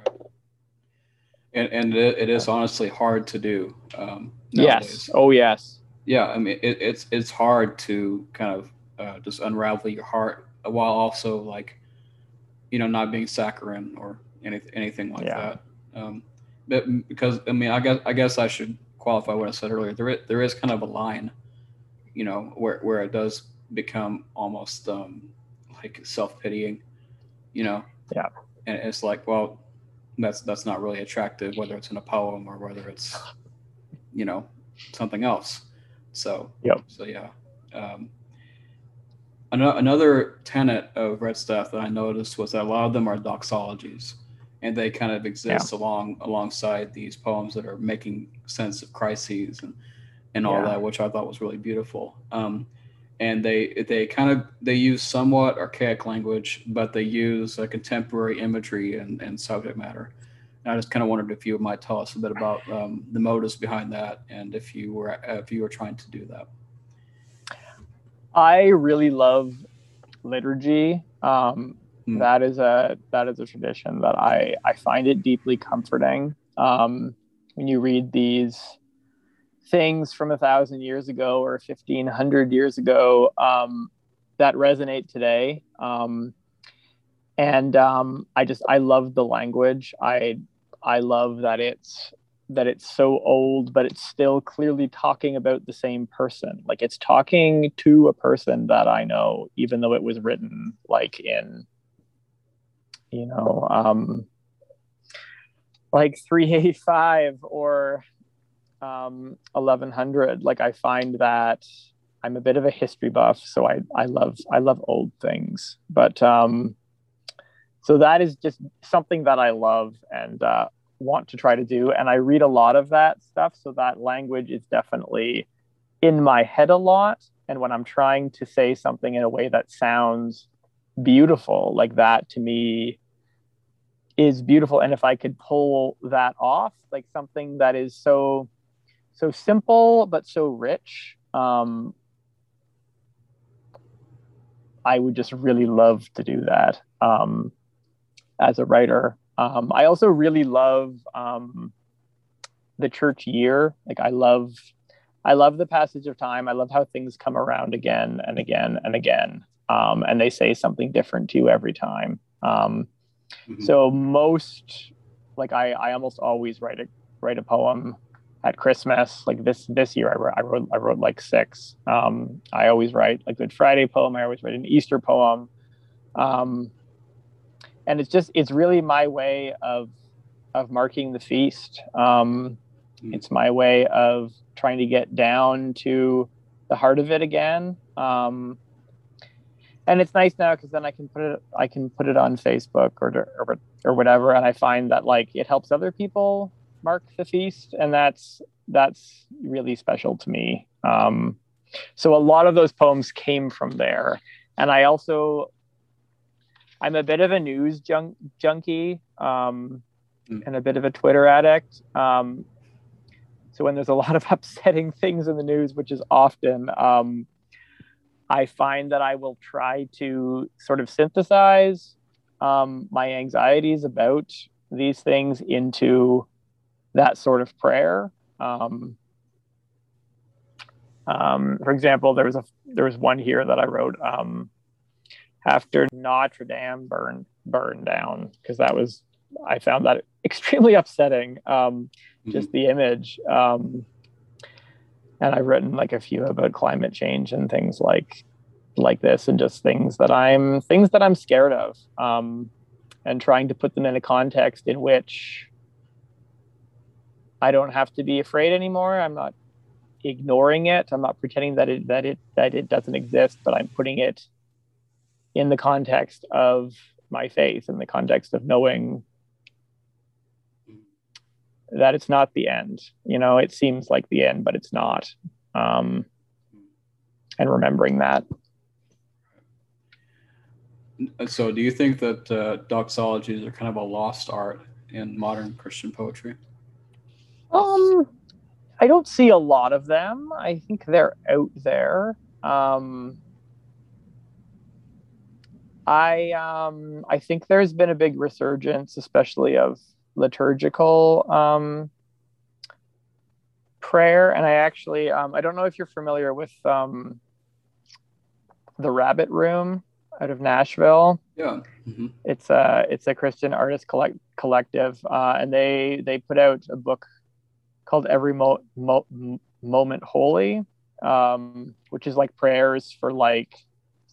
and and it, it is honestly hard to do. Um, yes. Oh, yes. Yeah. I mean, it, it's it's hard to kind of uh, just unravel your heart while also like, you know, not being saccharine or anything anything like yeah. that. Um, but because I mean, I guess I guess I should qualify what I said earlier. There is, there is kind of a line, you know, where where it does become almost um, like self pitying, you know. Yeah. And it's like, well, that's that's not really attractive, whether it's in a poem or whether it's, you know, something else. So. Yep. So yeah. Um, another tenet of red stuff that I noticed was that a lot of them are doxologies, and they kind of exist yeah. along alongside these poems that are making sense of crises and and all yeah. that, which I thought was really beautiful. Um, and they they kind of they use somewhat archaic language, but they use a contemporary imagery and, and subject matter. And I just kind of wondered if you might tell us a bit about um, the motives behind that, and if you were if you were trying to do that. I really love liturgy. Um, mm. That is a that is a tradition that I I find it deeply comforting. Um, when you read these things from a thousand years ago or 1500 years ago um, that resonate today. Um, and um, I just, I love the language. I, I love that it's, that it's so old, but it's still clearly talking about the same person. Like it's talking to a person that I know, even though it was written like in, you know, um, like 385 or um, 1100 like i find that i'm a bit of a history buff so i i love i love old things. But um so that is just something that i love and uh, want to try to do and i read a lot of that stuff so that language is definitely in my head a lot. And when i'm trying to say something in a way that sounds beautiful like that to me is beautiful and if i could pull that off like something that is so so simple but so rich. Um, I would just really love to do that um, as a writer. Um, I also really love um, the church year. Like I love, I love the passage of time. I love how things come around again and again and again, um, and they say something different to you every time. Um, mm-hmm. So most, like I, I almost always write a write a poem at Christmas. Like this this year, I wrote I wrote, I wrote like six. Um, I always write a Good Friday poem. I always write an Easter poem, um, and it's just it's really my way of of marking the feast. Um, mm. It's my way of trying to get down to the heart of it again. Um, and it's nice now because then I can put it I can put it on Facebook or, or or whatever, and I find that like it helps other people mark the feast, and that's that's really special to me. Um, so a lot of those poems came from there. And I also, I'm a bit of a news junk, junkie um, mm. and a bit of a Twitter addict. Um, so when there's a lot of upsetting things in the news, which is often, um, I find that I will try to sort of synthesize um, my anxieties about these things into that sort of prayer. Um, um, for example, there was a there was one here that I wrote um, after Notre Dame burned burned down because that was I found that extremely upsetting. Um, mm-hmm. Just the image, um, and I've written like a few about climate change and things like like this, and just things that I'm things that I'm scared of, um, and trying to put them in a context in which I don't have to be afraid anymore. I'm not ignoring it. I'm not pretending that it that it that it doesn't exist, but I'm putting it in the context of my faith, in the context of knowing that it's not the end. You know, it seems like the end, but it's not. Um, and remembering that. So, do you think that uh, doxologies are kind of a lost art in modern Christian poetry? Um, I don't see a lot of them. I think they're out there. Um, I um, I think there's been a big resurgence, especially of liturgical um, prayer, and I actually um, I don't know if you're familiar with um, the Rabbit Room out of Nashville. Yeah, mm-hmm. it's a it's a Christian artist collect, collective, uh, and they they put out a book called Every Mo- Mo- Moment Holy, um, which is like prayers for like it's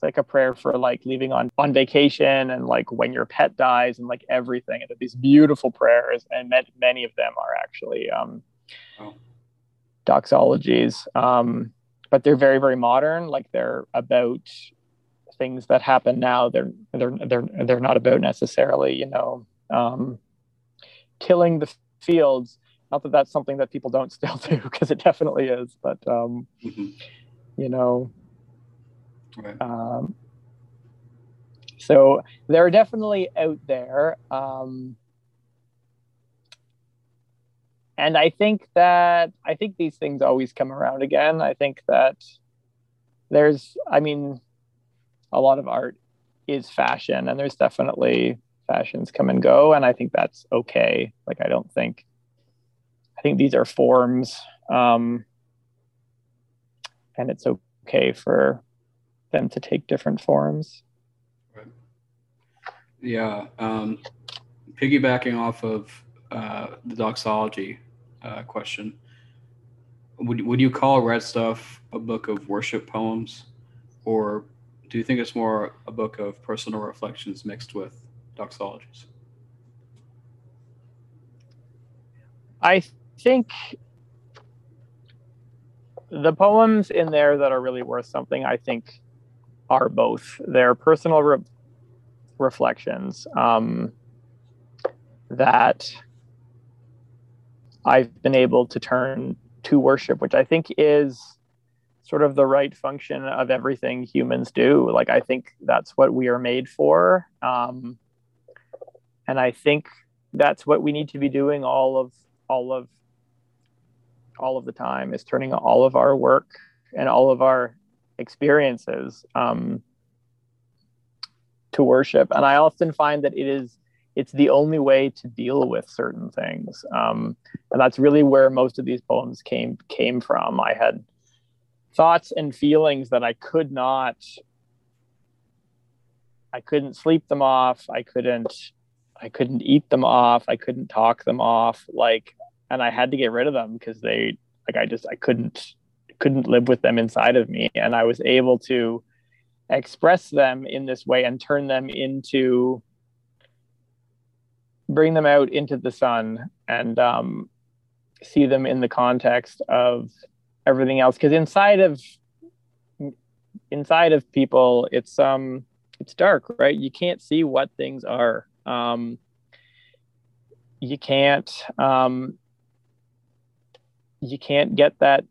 like a prayer for like leaving on on vacation and like when your pet dies and like everything. And these beautiful prayers, and many of them are actually um, oh. doxologies, um, but they're very very modern. Like they're about things that happen now. They're they're they're they're not about necessarily you know um, tilling the fields not that that's something that people don't still do because it definitely is but um, mm-hmm. you know um, so they're definitely out there um, and i think that i think these things always come around again. I think that there's i mean a lot of art is fashion and there's definitely fashions come and go and i think that's okay. Like i don't think I think these are forms, um, and it's okay for them to take different forms. Right. Yeah. Um, piggybacking off of uh, the doxology uh, question, would, would you call Red Stuff a book of worship poems, or do you think it's more a book of personal reflections mixed with doxologies? I think the poems in there that are really worth something, I think, are both. They're personal re- reflections um, that I've been able to turn to worship, which I think is sort of the right function of everything humans do. Like, I think that's what we are made for. Um, and I think that's what we need to be doing all of all of all of the time is turning all of our work and all of our experiences um, to worship. And i often find that it is it's the only way to deal with certain things. Um, and that's really where most of these poems came came from. I had thoughts and feelings that i could not i couldn't sleep them off. I couldn't i couldn't eat them off. I couldn't talk them off. Like and I had to get rid of them because they like I just I couldn't couldn't live with them inside of me. And I was able to express them in this way and turn them into bring them out into the sun and um, see them in the context of everything else. Because inside of inside of people it's um it's dark right? You can't see what things are. Um you can't um you can't get that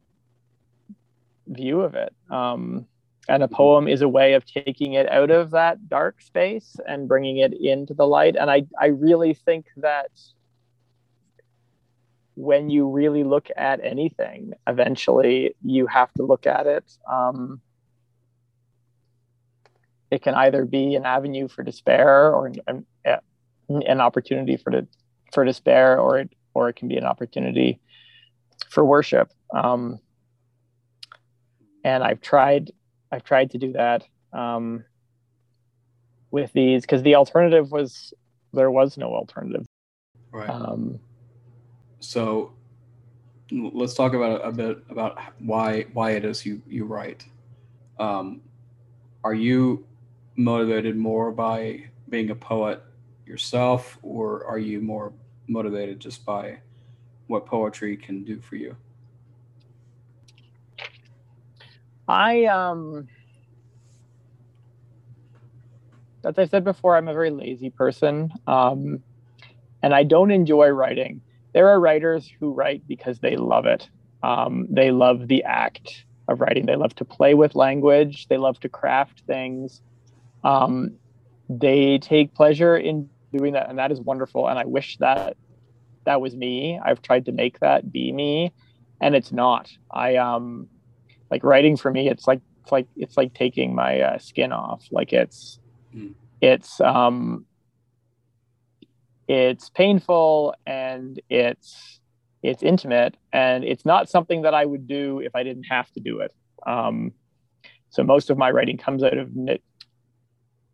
view of it. Um, and a poem is a way of taking it out of that dark space and bringing it into the light. And I, I really think that when you really look at anything, eventually you have to look at it. Um, it can either be an avenue for despair or an, an opportunity for the, for despair, or it, or it can be an opportunity for worship. Um, and I've tried I've tried to do that um, with these because the alternative was there was no alternative. Right. Um, so let's talk about a, bit about why why it is you you write. Um, are you motivated more by being a poet yourself, or are you more motivated just by what poetry can do for you? I um as I said before, I'm a very lazy person. Um, and I don't enjoy writing. There are writers who write because they love it. Um, they love the act of writing. They love to play with language. They love to craft things. Um, they take pleasure in doing that, and that is wonderful. And I wish that that was me. I've tried to make that be me, and it's not. I um, like writing for me it's like it's like it's like taking my uh, skin off. Like it's mm. it's um it's painful and it's it's intimate and it's not something that i would do if i didn't have to do it. Um so most of my writing comes out of ne-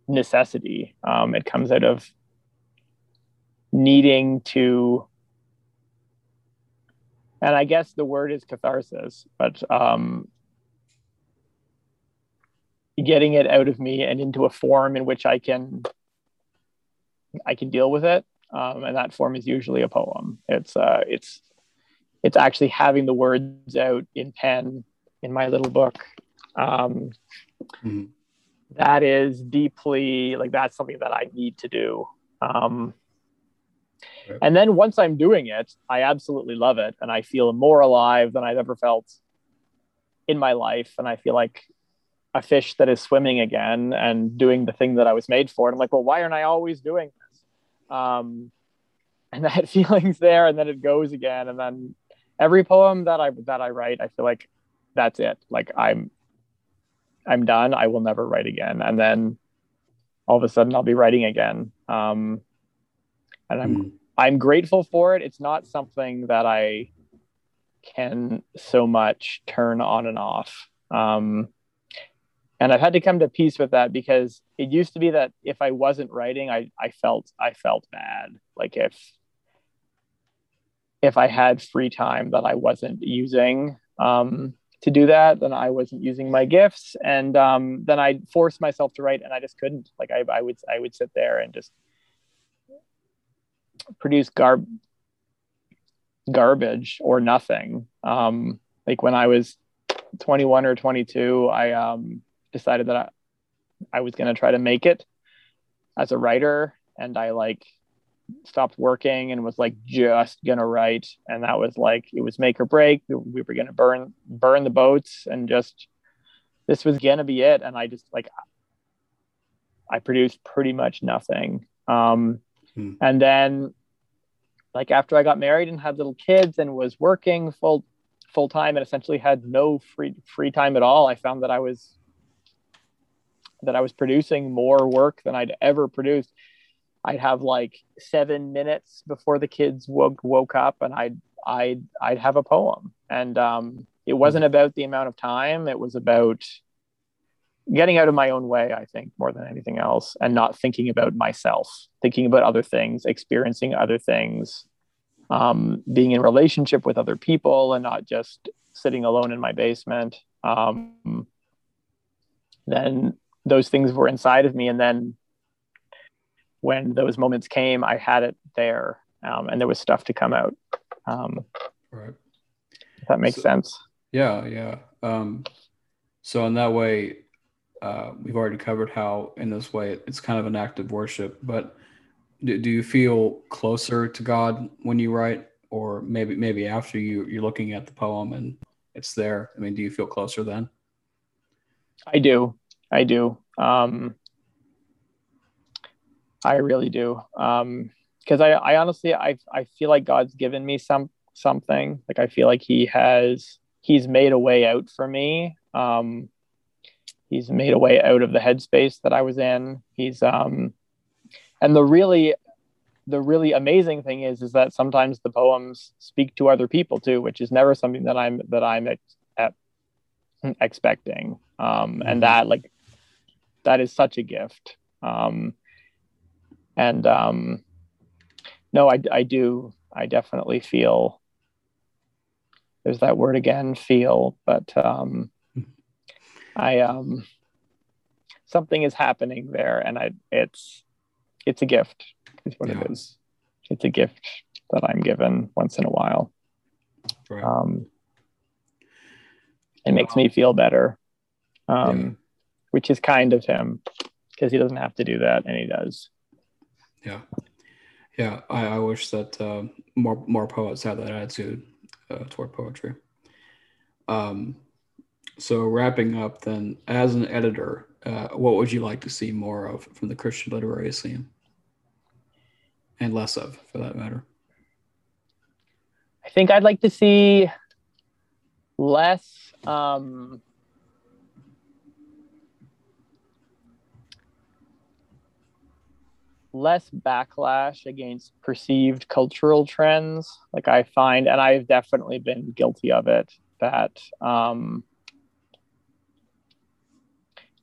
necessity. Um it comes out of needing to and i guess the word is catharsis but um getting it out of me and into a form in which I can I can deal with it. Um, and that form is usually a poem. It's uh, it's it's actually having the words out in pen in my little book. Um, mm-hmm. that is deeply like that's something that I need to do. Um, And then once I'm doing it, I absolutely love it, and I feel more alive than I've ever felt in my life. And I feel like a fish that is swimming again and doing the thing that I was made for. And I'm like, well, why aren't I always doing this? Um, and that feeling's there, and then it goes again, and then every poem that I that I write, I feel like that's it. Like I'm I'm done. I will never write again. And then all of a sudden, I'll be writing again. Um, and I'm mm. I'm grateful for it. It's not something that I can so much turn on and off. Um, and I've had to come to peace with that because it used to be that if I wasn't writing, I I felt I felt bad. Like if if I had free time that I wasn't using um, to do that, then I wasn't using my gifts, and um, then I forced myself to write, and I just couldn't. Like I, I would I would sit there and just produce garb garbage or nothing. Um, like when I was 21 or 22, I um, decided that I, I was going to try to make it as a writer and I like stopped working and was like just gonna write. And that was like it was make or break. We were gonna burn burn the boats and just this was gonna be it. And i just like i produced pretty much nothing. Um hmm. and then like after i got married and had little kids and was working full full time and essentially had no free free time at all i found that i was that I was producing more work than I'd ever produced. I'd have like seven minutes before the kids woke woke up, and I'd I'd I'd have a poem, and um, it wasn't about the amount of time; it was about getting out of my own way. I think more than anything else, and not thinking about myself, thinking about other things, experiencing other things, um, being in relationship with other people, and not just sitting alone in my basement. Um, then those things were inside of me and then when those moments came i had it there um, and there was stuff to come out um, right if that makes so, sense yeah yeah um, so in that way uh, we've already covered how in this way it's kind of an act of worship but do, do you feel closer to god when you write or maybe maybe after you you're looking at the poem and it's there. I mean, do you feel closer then? I do. I do. Um, I really do. Um, because I, I honestly, I, I feel like God's given me some something. Like I feel like He has, He's made a way out for me. Um, he's made a way out of the headspace that I was in. He's, um, and the really, the really amazing thing is, is that sometimes the poems speak to other people too, which is never something that I'm that I'm ex- at, expecting. Um, and mm-hmm. that like that is such a gift. Um, and um, no, I, I do. I definitely feel. There's that word again, feel, but um, I um, something is happening there, and I it's it's a gift. Is what yeah. it is. It's a gift that I'm given once in a while. Right. Um, it makes me feel better, um. Which is kind of him because he doesn't have to do that, and he does. Yeah, yeah. I, I wish that uh, more more poets had that attitude uh, toward poetry. Um, so wrapping up, then, as an editor, uh, what would you like to see more of from the Christian literary scene, and less of, for that matter? I think I'd like to see less. Um, less backlash against perceived cultural trends. Like i find and i've definitely been guilty of it that um,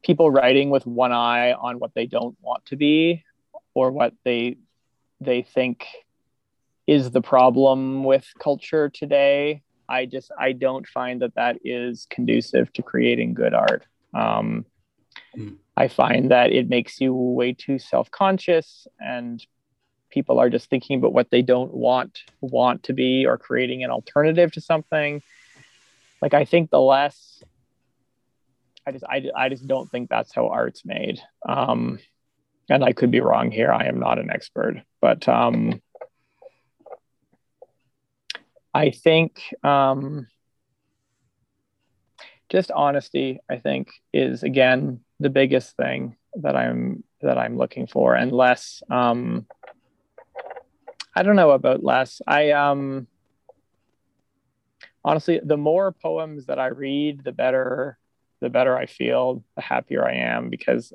people writing with one eye on what they don't want to be or what they they think is the problem with culture today. I just i don't find that that is conducive to creating good art. Um, mm. I find that it makes you way too self-conscious and people are just thinking about what they don't want want to be or creating an alternative to something. Like I think the less I just I, I just don't think that's how art's made. Um, and I could be wrong here. I am not an expert, but um, I think um, just honesty. I think is again the biggest thing that I'm that I'm looking for, and less. Um, I don't know about less. I um, honestly, the more poems that I read, the better the better I feel, the happier I am because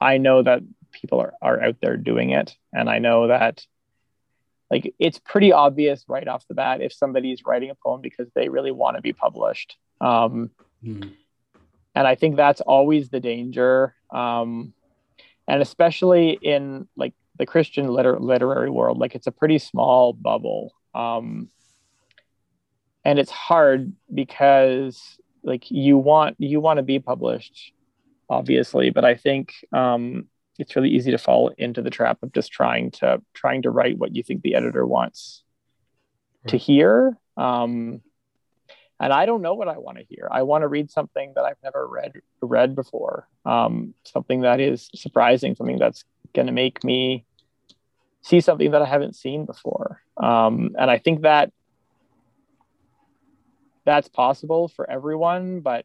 I know that people are, are out there doing it. And I know that like it's pretty obvious right off the bat if somebody's writing a poem because they really want to be published. Um, mm and I think that's always the danger. Um, and especially in like the Christian liter- literary world, like it's a pretty small bubble. Um, and it's hard because like you want you want to be published, obviously, but I think um, it's really easy to fall into the trap of just trying to trying to write what you think the editor wants right. to hear. Um, and I don't know what I want to hear. I want to read something that I've never read read before, um, something that is surprising, something that's going to make me see something that I haven't seen before. Um, and I think that that's possible for everyone, but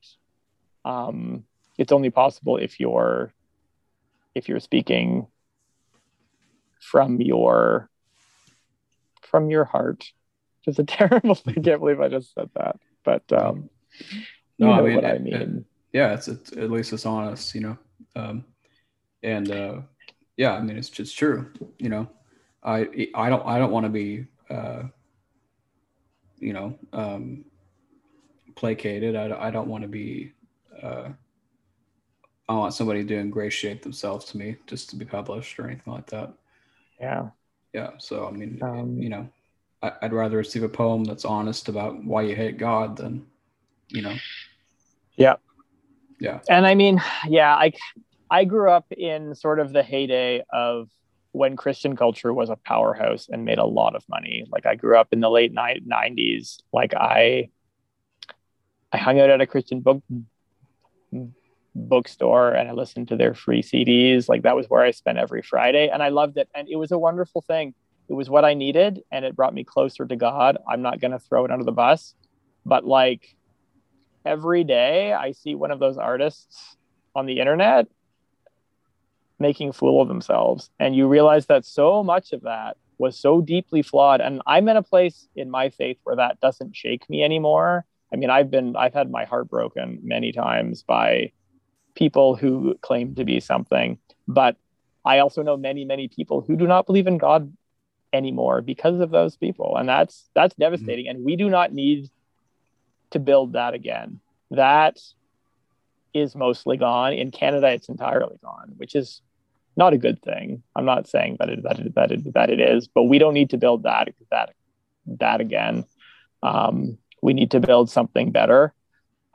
um, it's only possible if you're if you're speaking from your from your heart. Which is a terrible thing. I can't believe I just said that but um, no, you know I mean, what I mean. It, yeah, it's, it's, at least it's honest, you know. Um, and uh, yeah, I mean, it's just true. You know, I I don't I don't want to be uh, you know um, placated. I, I don't want to be. Uh, I want somebody to ingratiate themselves to me just to be published or anything like that. Yeah. Yeah. So I mean, um, you know, I'd rather receive a poem that's honest about why you hate God than, you know. Yeah. Yeah. And I mean, yeah, I I grew up in sort of the heyday of when Christian culture was a powerhouse and made a lot of money. Like I grew up in the late ni- 90s. Like I I hung out at a Christian book bookstore and I listened to their free CDs. Like that was where I spent every Friday and I loved it and it was a wonderful thing it was what I needed and it brought me closer to God. I'm not going to throw it under the bus, but like every day I see one of those artists on the internet making fool of themselves. And you realize that so much of that was so deeply flawed. And I'm in a place in my faith where that doesn't shake me anymore. I mean, I've been, I've had my heart broken many times by people who claim to be something. But I also know many, many people who do not believe in God anymore because of those people. And that's, that's devastating. Mm-hmm. And we do not need to build that again. That is mostly gone. In Canada, it's entirely gone, which is not a good thing. I'm not saying that it that it, that it, that it is, but we don't need to build that that that again. Um, we need to build something better,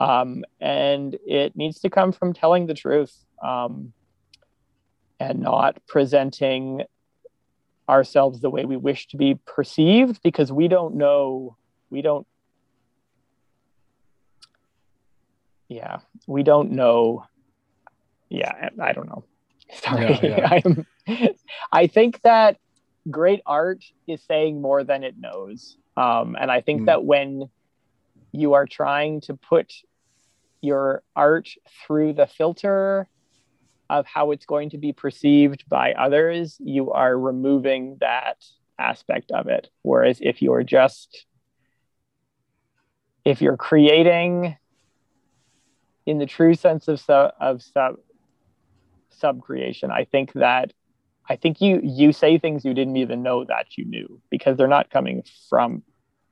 um, and it needs to come from telling the truth um, and not presenting ourselves the way we wish to be perceived because we don't know we don't yeah we don't know yeah i don't know sorry yeah, yeah. i think that great art is saying more than it knows um, and i think mm. that when you are trying to put your art through the filter of how it's going to be perceived by others you are removing that aspect of it whereas if you're just if you're creating in the true sense of sub, of sub sub creation i think that i think you you say things you didn't even know that you knew because they're not coming from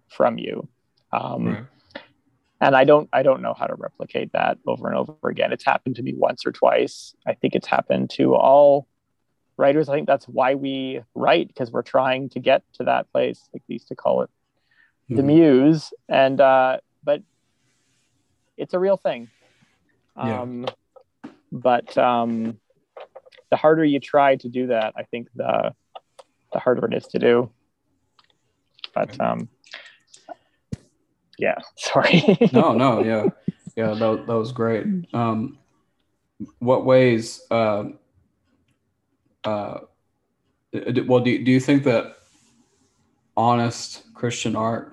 from you um, right. And i don't i don't know how to replicate that over and over again it's happened to me once or twice i think it's happened to all writers i think that's why we write because we're trying to get to that place like used to call it mm-hmm. the muse and uh but it's a real thing um, yeah. But um, the harder you try to do that, I think the the harder it is to do. But um, yeah, sorry. no, no, yeah, yeah, that, that was great. Um, what ways? Uh, uh, well, do do you think that honest Christian art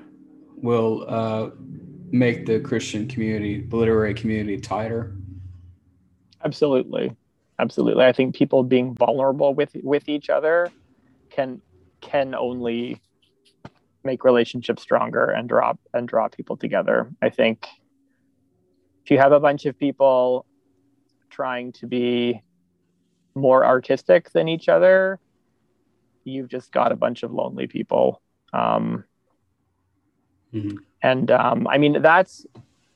will uh, make the Christian community, the literary community, tighter? Absolutely, absolutely. I think people being vulnerable with with each other can can only make relationships stronger and drop and draw people together. I think if you have a bunch of people trying to be more artistic than each other, you've just got a bunch of lonely people. Um, mm-hmm. And um, I mean, that's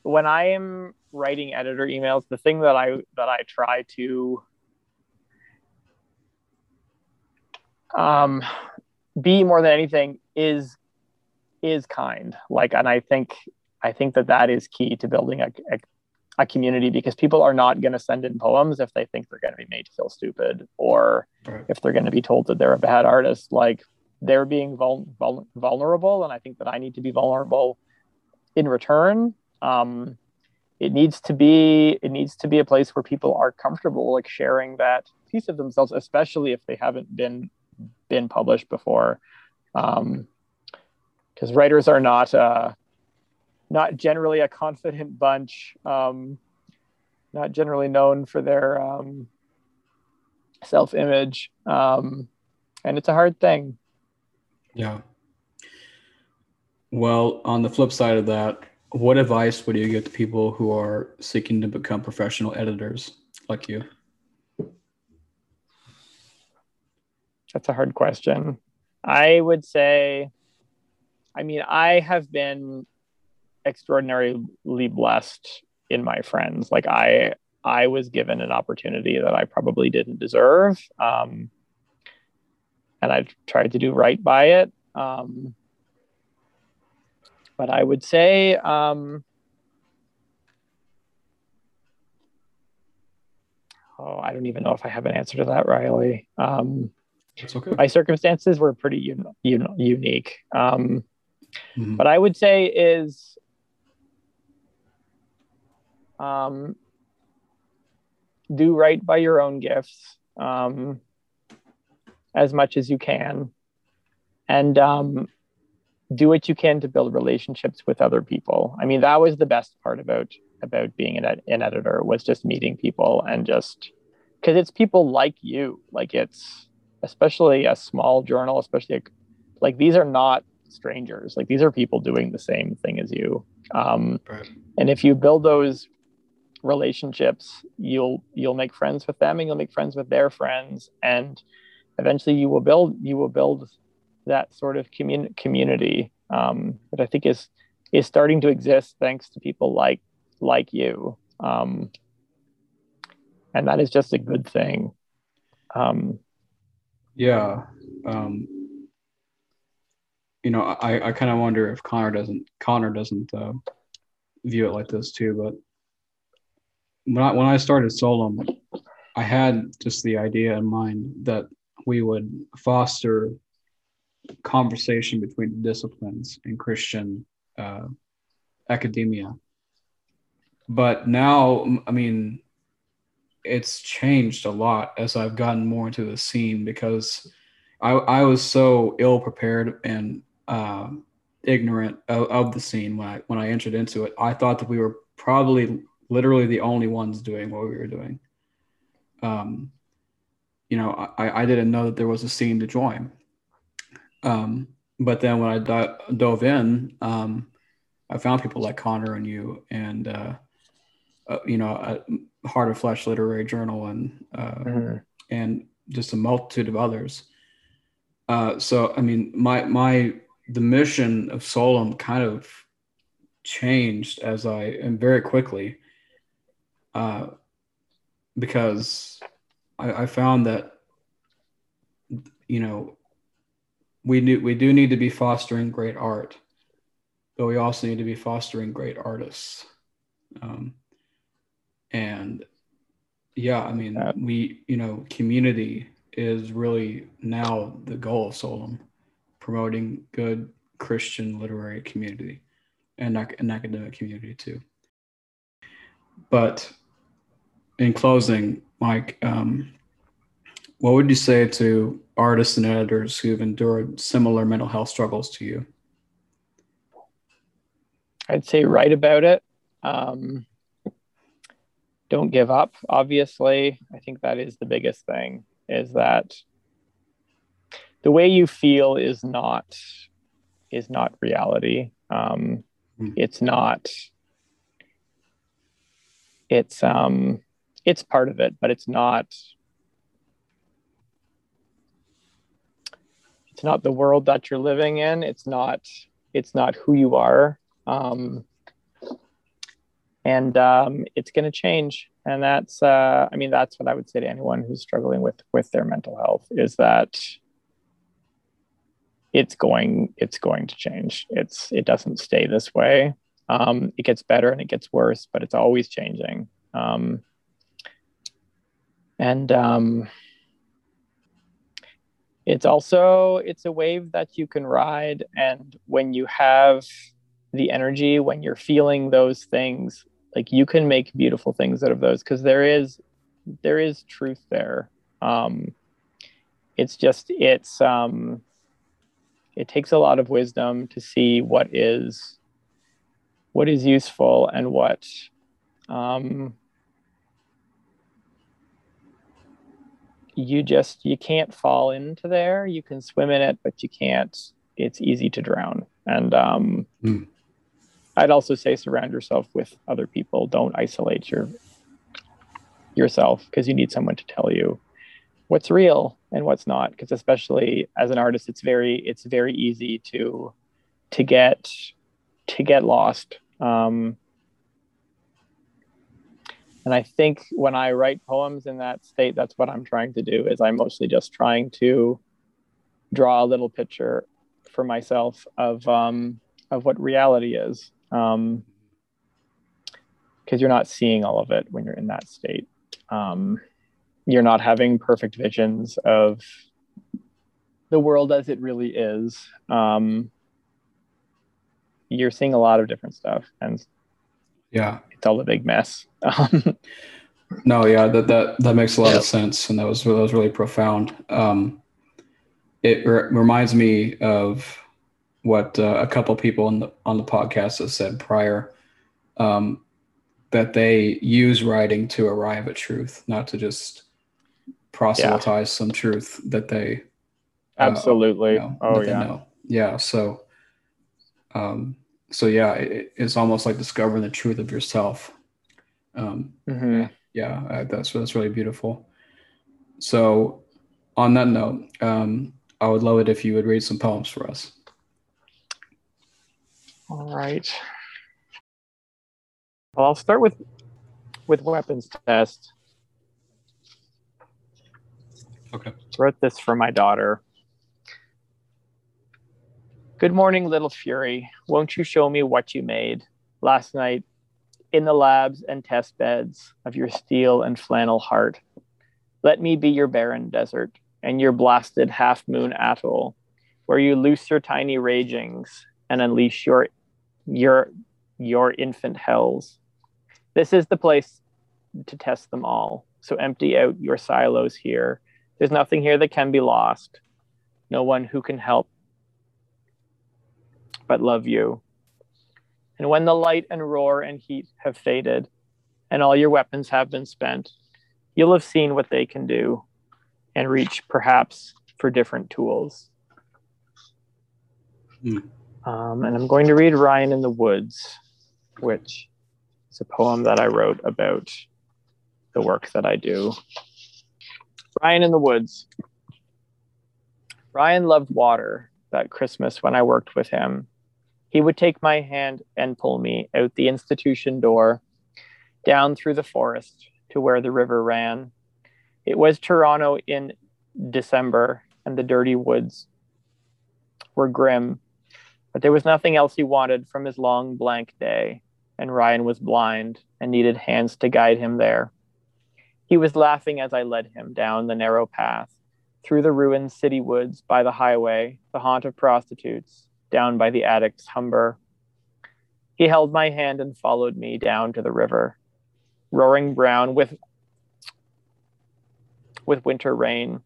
when I am writing editor emails, the thing that I that I try to um, be more than anything is is kind. Like, and I think I think that that is key to building a, a, a community because people are not going to send in poems if they think they're going to be made to feel stupid or right. if they're going to be told that they're a bad artist. Like they're being vul- vul- vulnerable, and I think that I need to be vulnerable in return. Um, it needs to be it needs to be a place where people are comfortable like sharing that piece of themselves, especially if they haven't been been published before. Um, because writers are not uh, not generally a confident bunch, um, not generally known for their um, self image, um, and it's a hard thing. Yeah. Well, on the flip side of that, what advice would you give to people who are seeking to become professional editors like you? That's a hard question. I would say, I mean, I have been extraordinarily blessed in my friends. Like I, I was given an opportunity that I probably didn't deserve, um, and I tried to do right by it. Um, but I would say um, oh, I don't even know if I have an answer to that, Riley. Um, okay. My circumstances were pretty un- un- unique. Um, mm-hmm. But I would say is um, do right by your own gifts um, as much as you can. And um, do what you can to build relationships with other people. I mean, that was the best part about about being an, an editor was just meeting people and just because it's people like you like it's especially a small journal especially a, like these are not strangers. Like these are people doing the same thing as you. Um, right. and if you build those relationships you'll you'll make friends with them and you'll make friends with their friends. And eventually you will build you will build that sort of commun- community um, that i think is is starting to exist thanks to people like like you. Um, and that is just a good thing. Um, yeah. Um, you know i i kind of wonder if connor doesn't connor doesn't uh, view it like this too but when i when i started solum i had just the idea in mind that we would foster conversation between disciplines in christian uh, academia. But now i mean it's changed a lot as i've gotten more into the scene because i i was so ill prepared and uh, ignorant of, of, the scene when i when i entered into it i thought that we were probably literally the only ones doing what we were doing um you know i i didn't know that there was a scene to join um but then when i do- dove in um i found people like connor and you and uh uh, you know, a Heart of Flesh Literary Journal and uh, mm-hmm. and just a multitude of others. Uh, so, I mean, my my the mission of Solum kind of changed as I and very quickly, uh, because I, I found that you know we do we do need to be fostering great art, but we also need to be fostering great artists. Um, and yeah i mean we you know community is really now the goal of solum promoting good christian literary community and an academic community too. But in closing mike um, what would you say to artists and editors who've endured similar mental health struggles to you? I'd say write about it. Um, don't give up obviously. I think that is the biggest thing is that the way you feel is not is not reality. Um, mm. it's not it's um it's part of it but it's not it's not the world that you're living in. It's not it's not who you are. Um and um, it's going to change. And that's uh, i mean that's what i would say to anyone who's struggling with with their mental health is that it's going it's going to change. It's it doesn't stay this way. Um, it gets better and it gets worse but it's always changing. Um, and um, it's also it's a wave that you can ride. And when you have the energy when you're feeling those things like you can make beautiful things out of those because there is there is truth there. Um it's just it's um it takes a lot of wisdom to see what is what is useful and what um you just you can't fall into there you can swim in it but you can't it's easy to drown and um mm. I'd also say surround yourself with other people. Don't isolate your yourself because you need someone to tell you what's real and what's not. Because especially as an artist, it's very it's very easy to to get to get lost. Um, and I think when I write poems in that state, that's what I'm trying to do. Is I'm mostly just trying to draw a little picture for myself of um, of what reality is um, because you're not seeing all of it when you're in that state. Um, you're not having perfect visions of the world as it really is. Um, you're seeing a lot of different stuff, and yeah, it's all a big mess. no, yeah, that that that makes a lot of sense, and that was that was really profound. Um, it re- reminds me of what uh, a couple people on the on the podcast have said prior. Um, that they use writing to arrive at truth, not to just proselytize yeah. some truth that they uh, absolutely. Uh, you know, oh yeah. Know. Yeah. So, um, so yeah, it, it's almost like discovering the truth of yourself. Um, mm-hmm. Yeah, uh, that's that's really beautiful. So, on that note, um, I would love it if you would read some poems for us. All right. Well, I'll start with with weapons test. Okay. Wrote this for my daughter. Good morning, little fury. Won't you show me what you made last night in the labs and test beds of your steel and flannel heart? Let me be your barren desert and your blasted half moon atoll, where you loose your tiny ragings and unleash your your your infant hells. This is the place to test them all. So empty out your silos here. There's nothing here that can be lost. No one who can help but love you. And when the light and roar and heat have faded, and all your weapons have been spent, you'll have seen what they can do and reach perhaps for different tools. Mm. Um, and I'm going to read Ryan in the Woods, which is a poem that I wrote about the work that I do. Ryan in the Woods. Ryan loved water that Christmas when I worked with him. He would take my hand and pull me out the institution door, down through the forest to where the river ran. It was Toronto in December, and the dirty woods were grim but there was nothing else he wanted from his long blank day, and Ryan was blind and needed hands to guide him there. He was laughing as I led him down the narrow path, through the ruined city woods by the highway, the haunt of prostitutes, down by the addict's humber. He held my hand and followed me down to the river, roaring brown with with winter rain.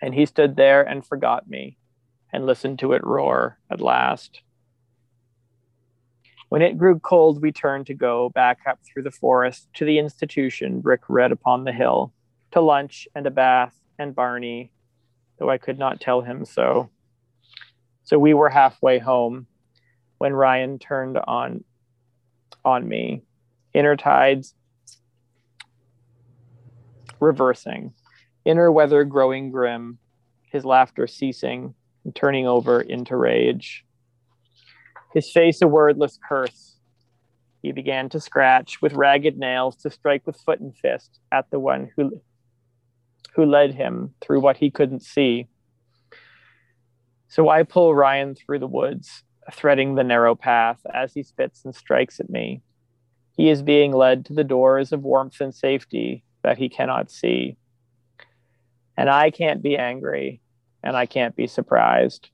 And he stood there and forgot me, and listened to it roar at last. When it grew cold, we turned to go back up through the forest to the institution brick red upon the hill, to lunch and a bath and Barney, though I could not tell him so. So we were halfway home when Ryan turned on on me. Inner tides reversing, inner weather growing grim, his laughter ceasing, and turning over into rage. His face a wordless curse. He began to scratch with ragged nails to strike with foot and fist at the one who, who led him through what he couldn't see. So I pull Ryan through the woods, threading the narrow path as he spits and strikes at me. He is being led to the doors of warmth and safety that he cannot see. And I can't be angry and I can't be surprised.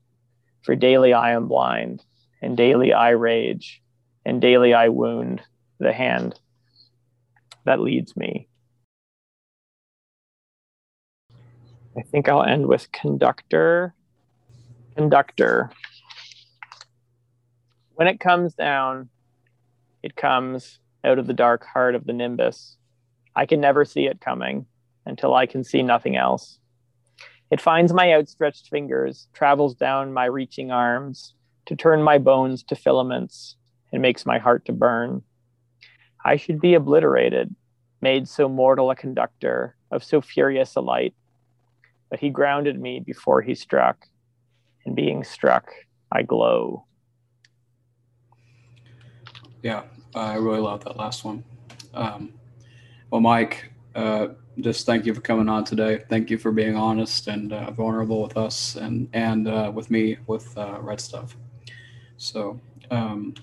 For daily I am blind, and daily I rage, and daily I wound the hand that leads me. I think I'll end with conductor. Conductor. When it comes down, it comes out of the dark heart of the nimbus. I can never see it coming until I can see nothing else. It finds my outstretched fingers, travels down my reaching arms to turn my bones to filaments and makes my heart to burn. I should be obliterated, made so mortal a conductor of so furious a light. But he grounded me before he struck, and being struck, I glow. Yeah, I really love that last one. Um, well, Mike, uh, just thank you for coming on today. Thank you for being honest and uh, vulnerable with us and and uh, with me with uh, Red Stuff. So, um,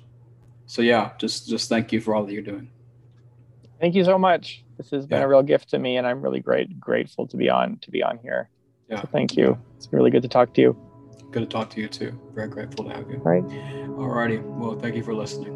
so yeah, just just thank you for all that you're doing. Thank you so much. This has been yeah. a real gift to me, and I'm really great grateful to be on to be on here. Yeah. So thank you. It's really good to talk to you. Good to talk to you too. Very grateful to have you. Right. Alrighty. Well, thank you for listening.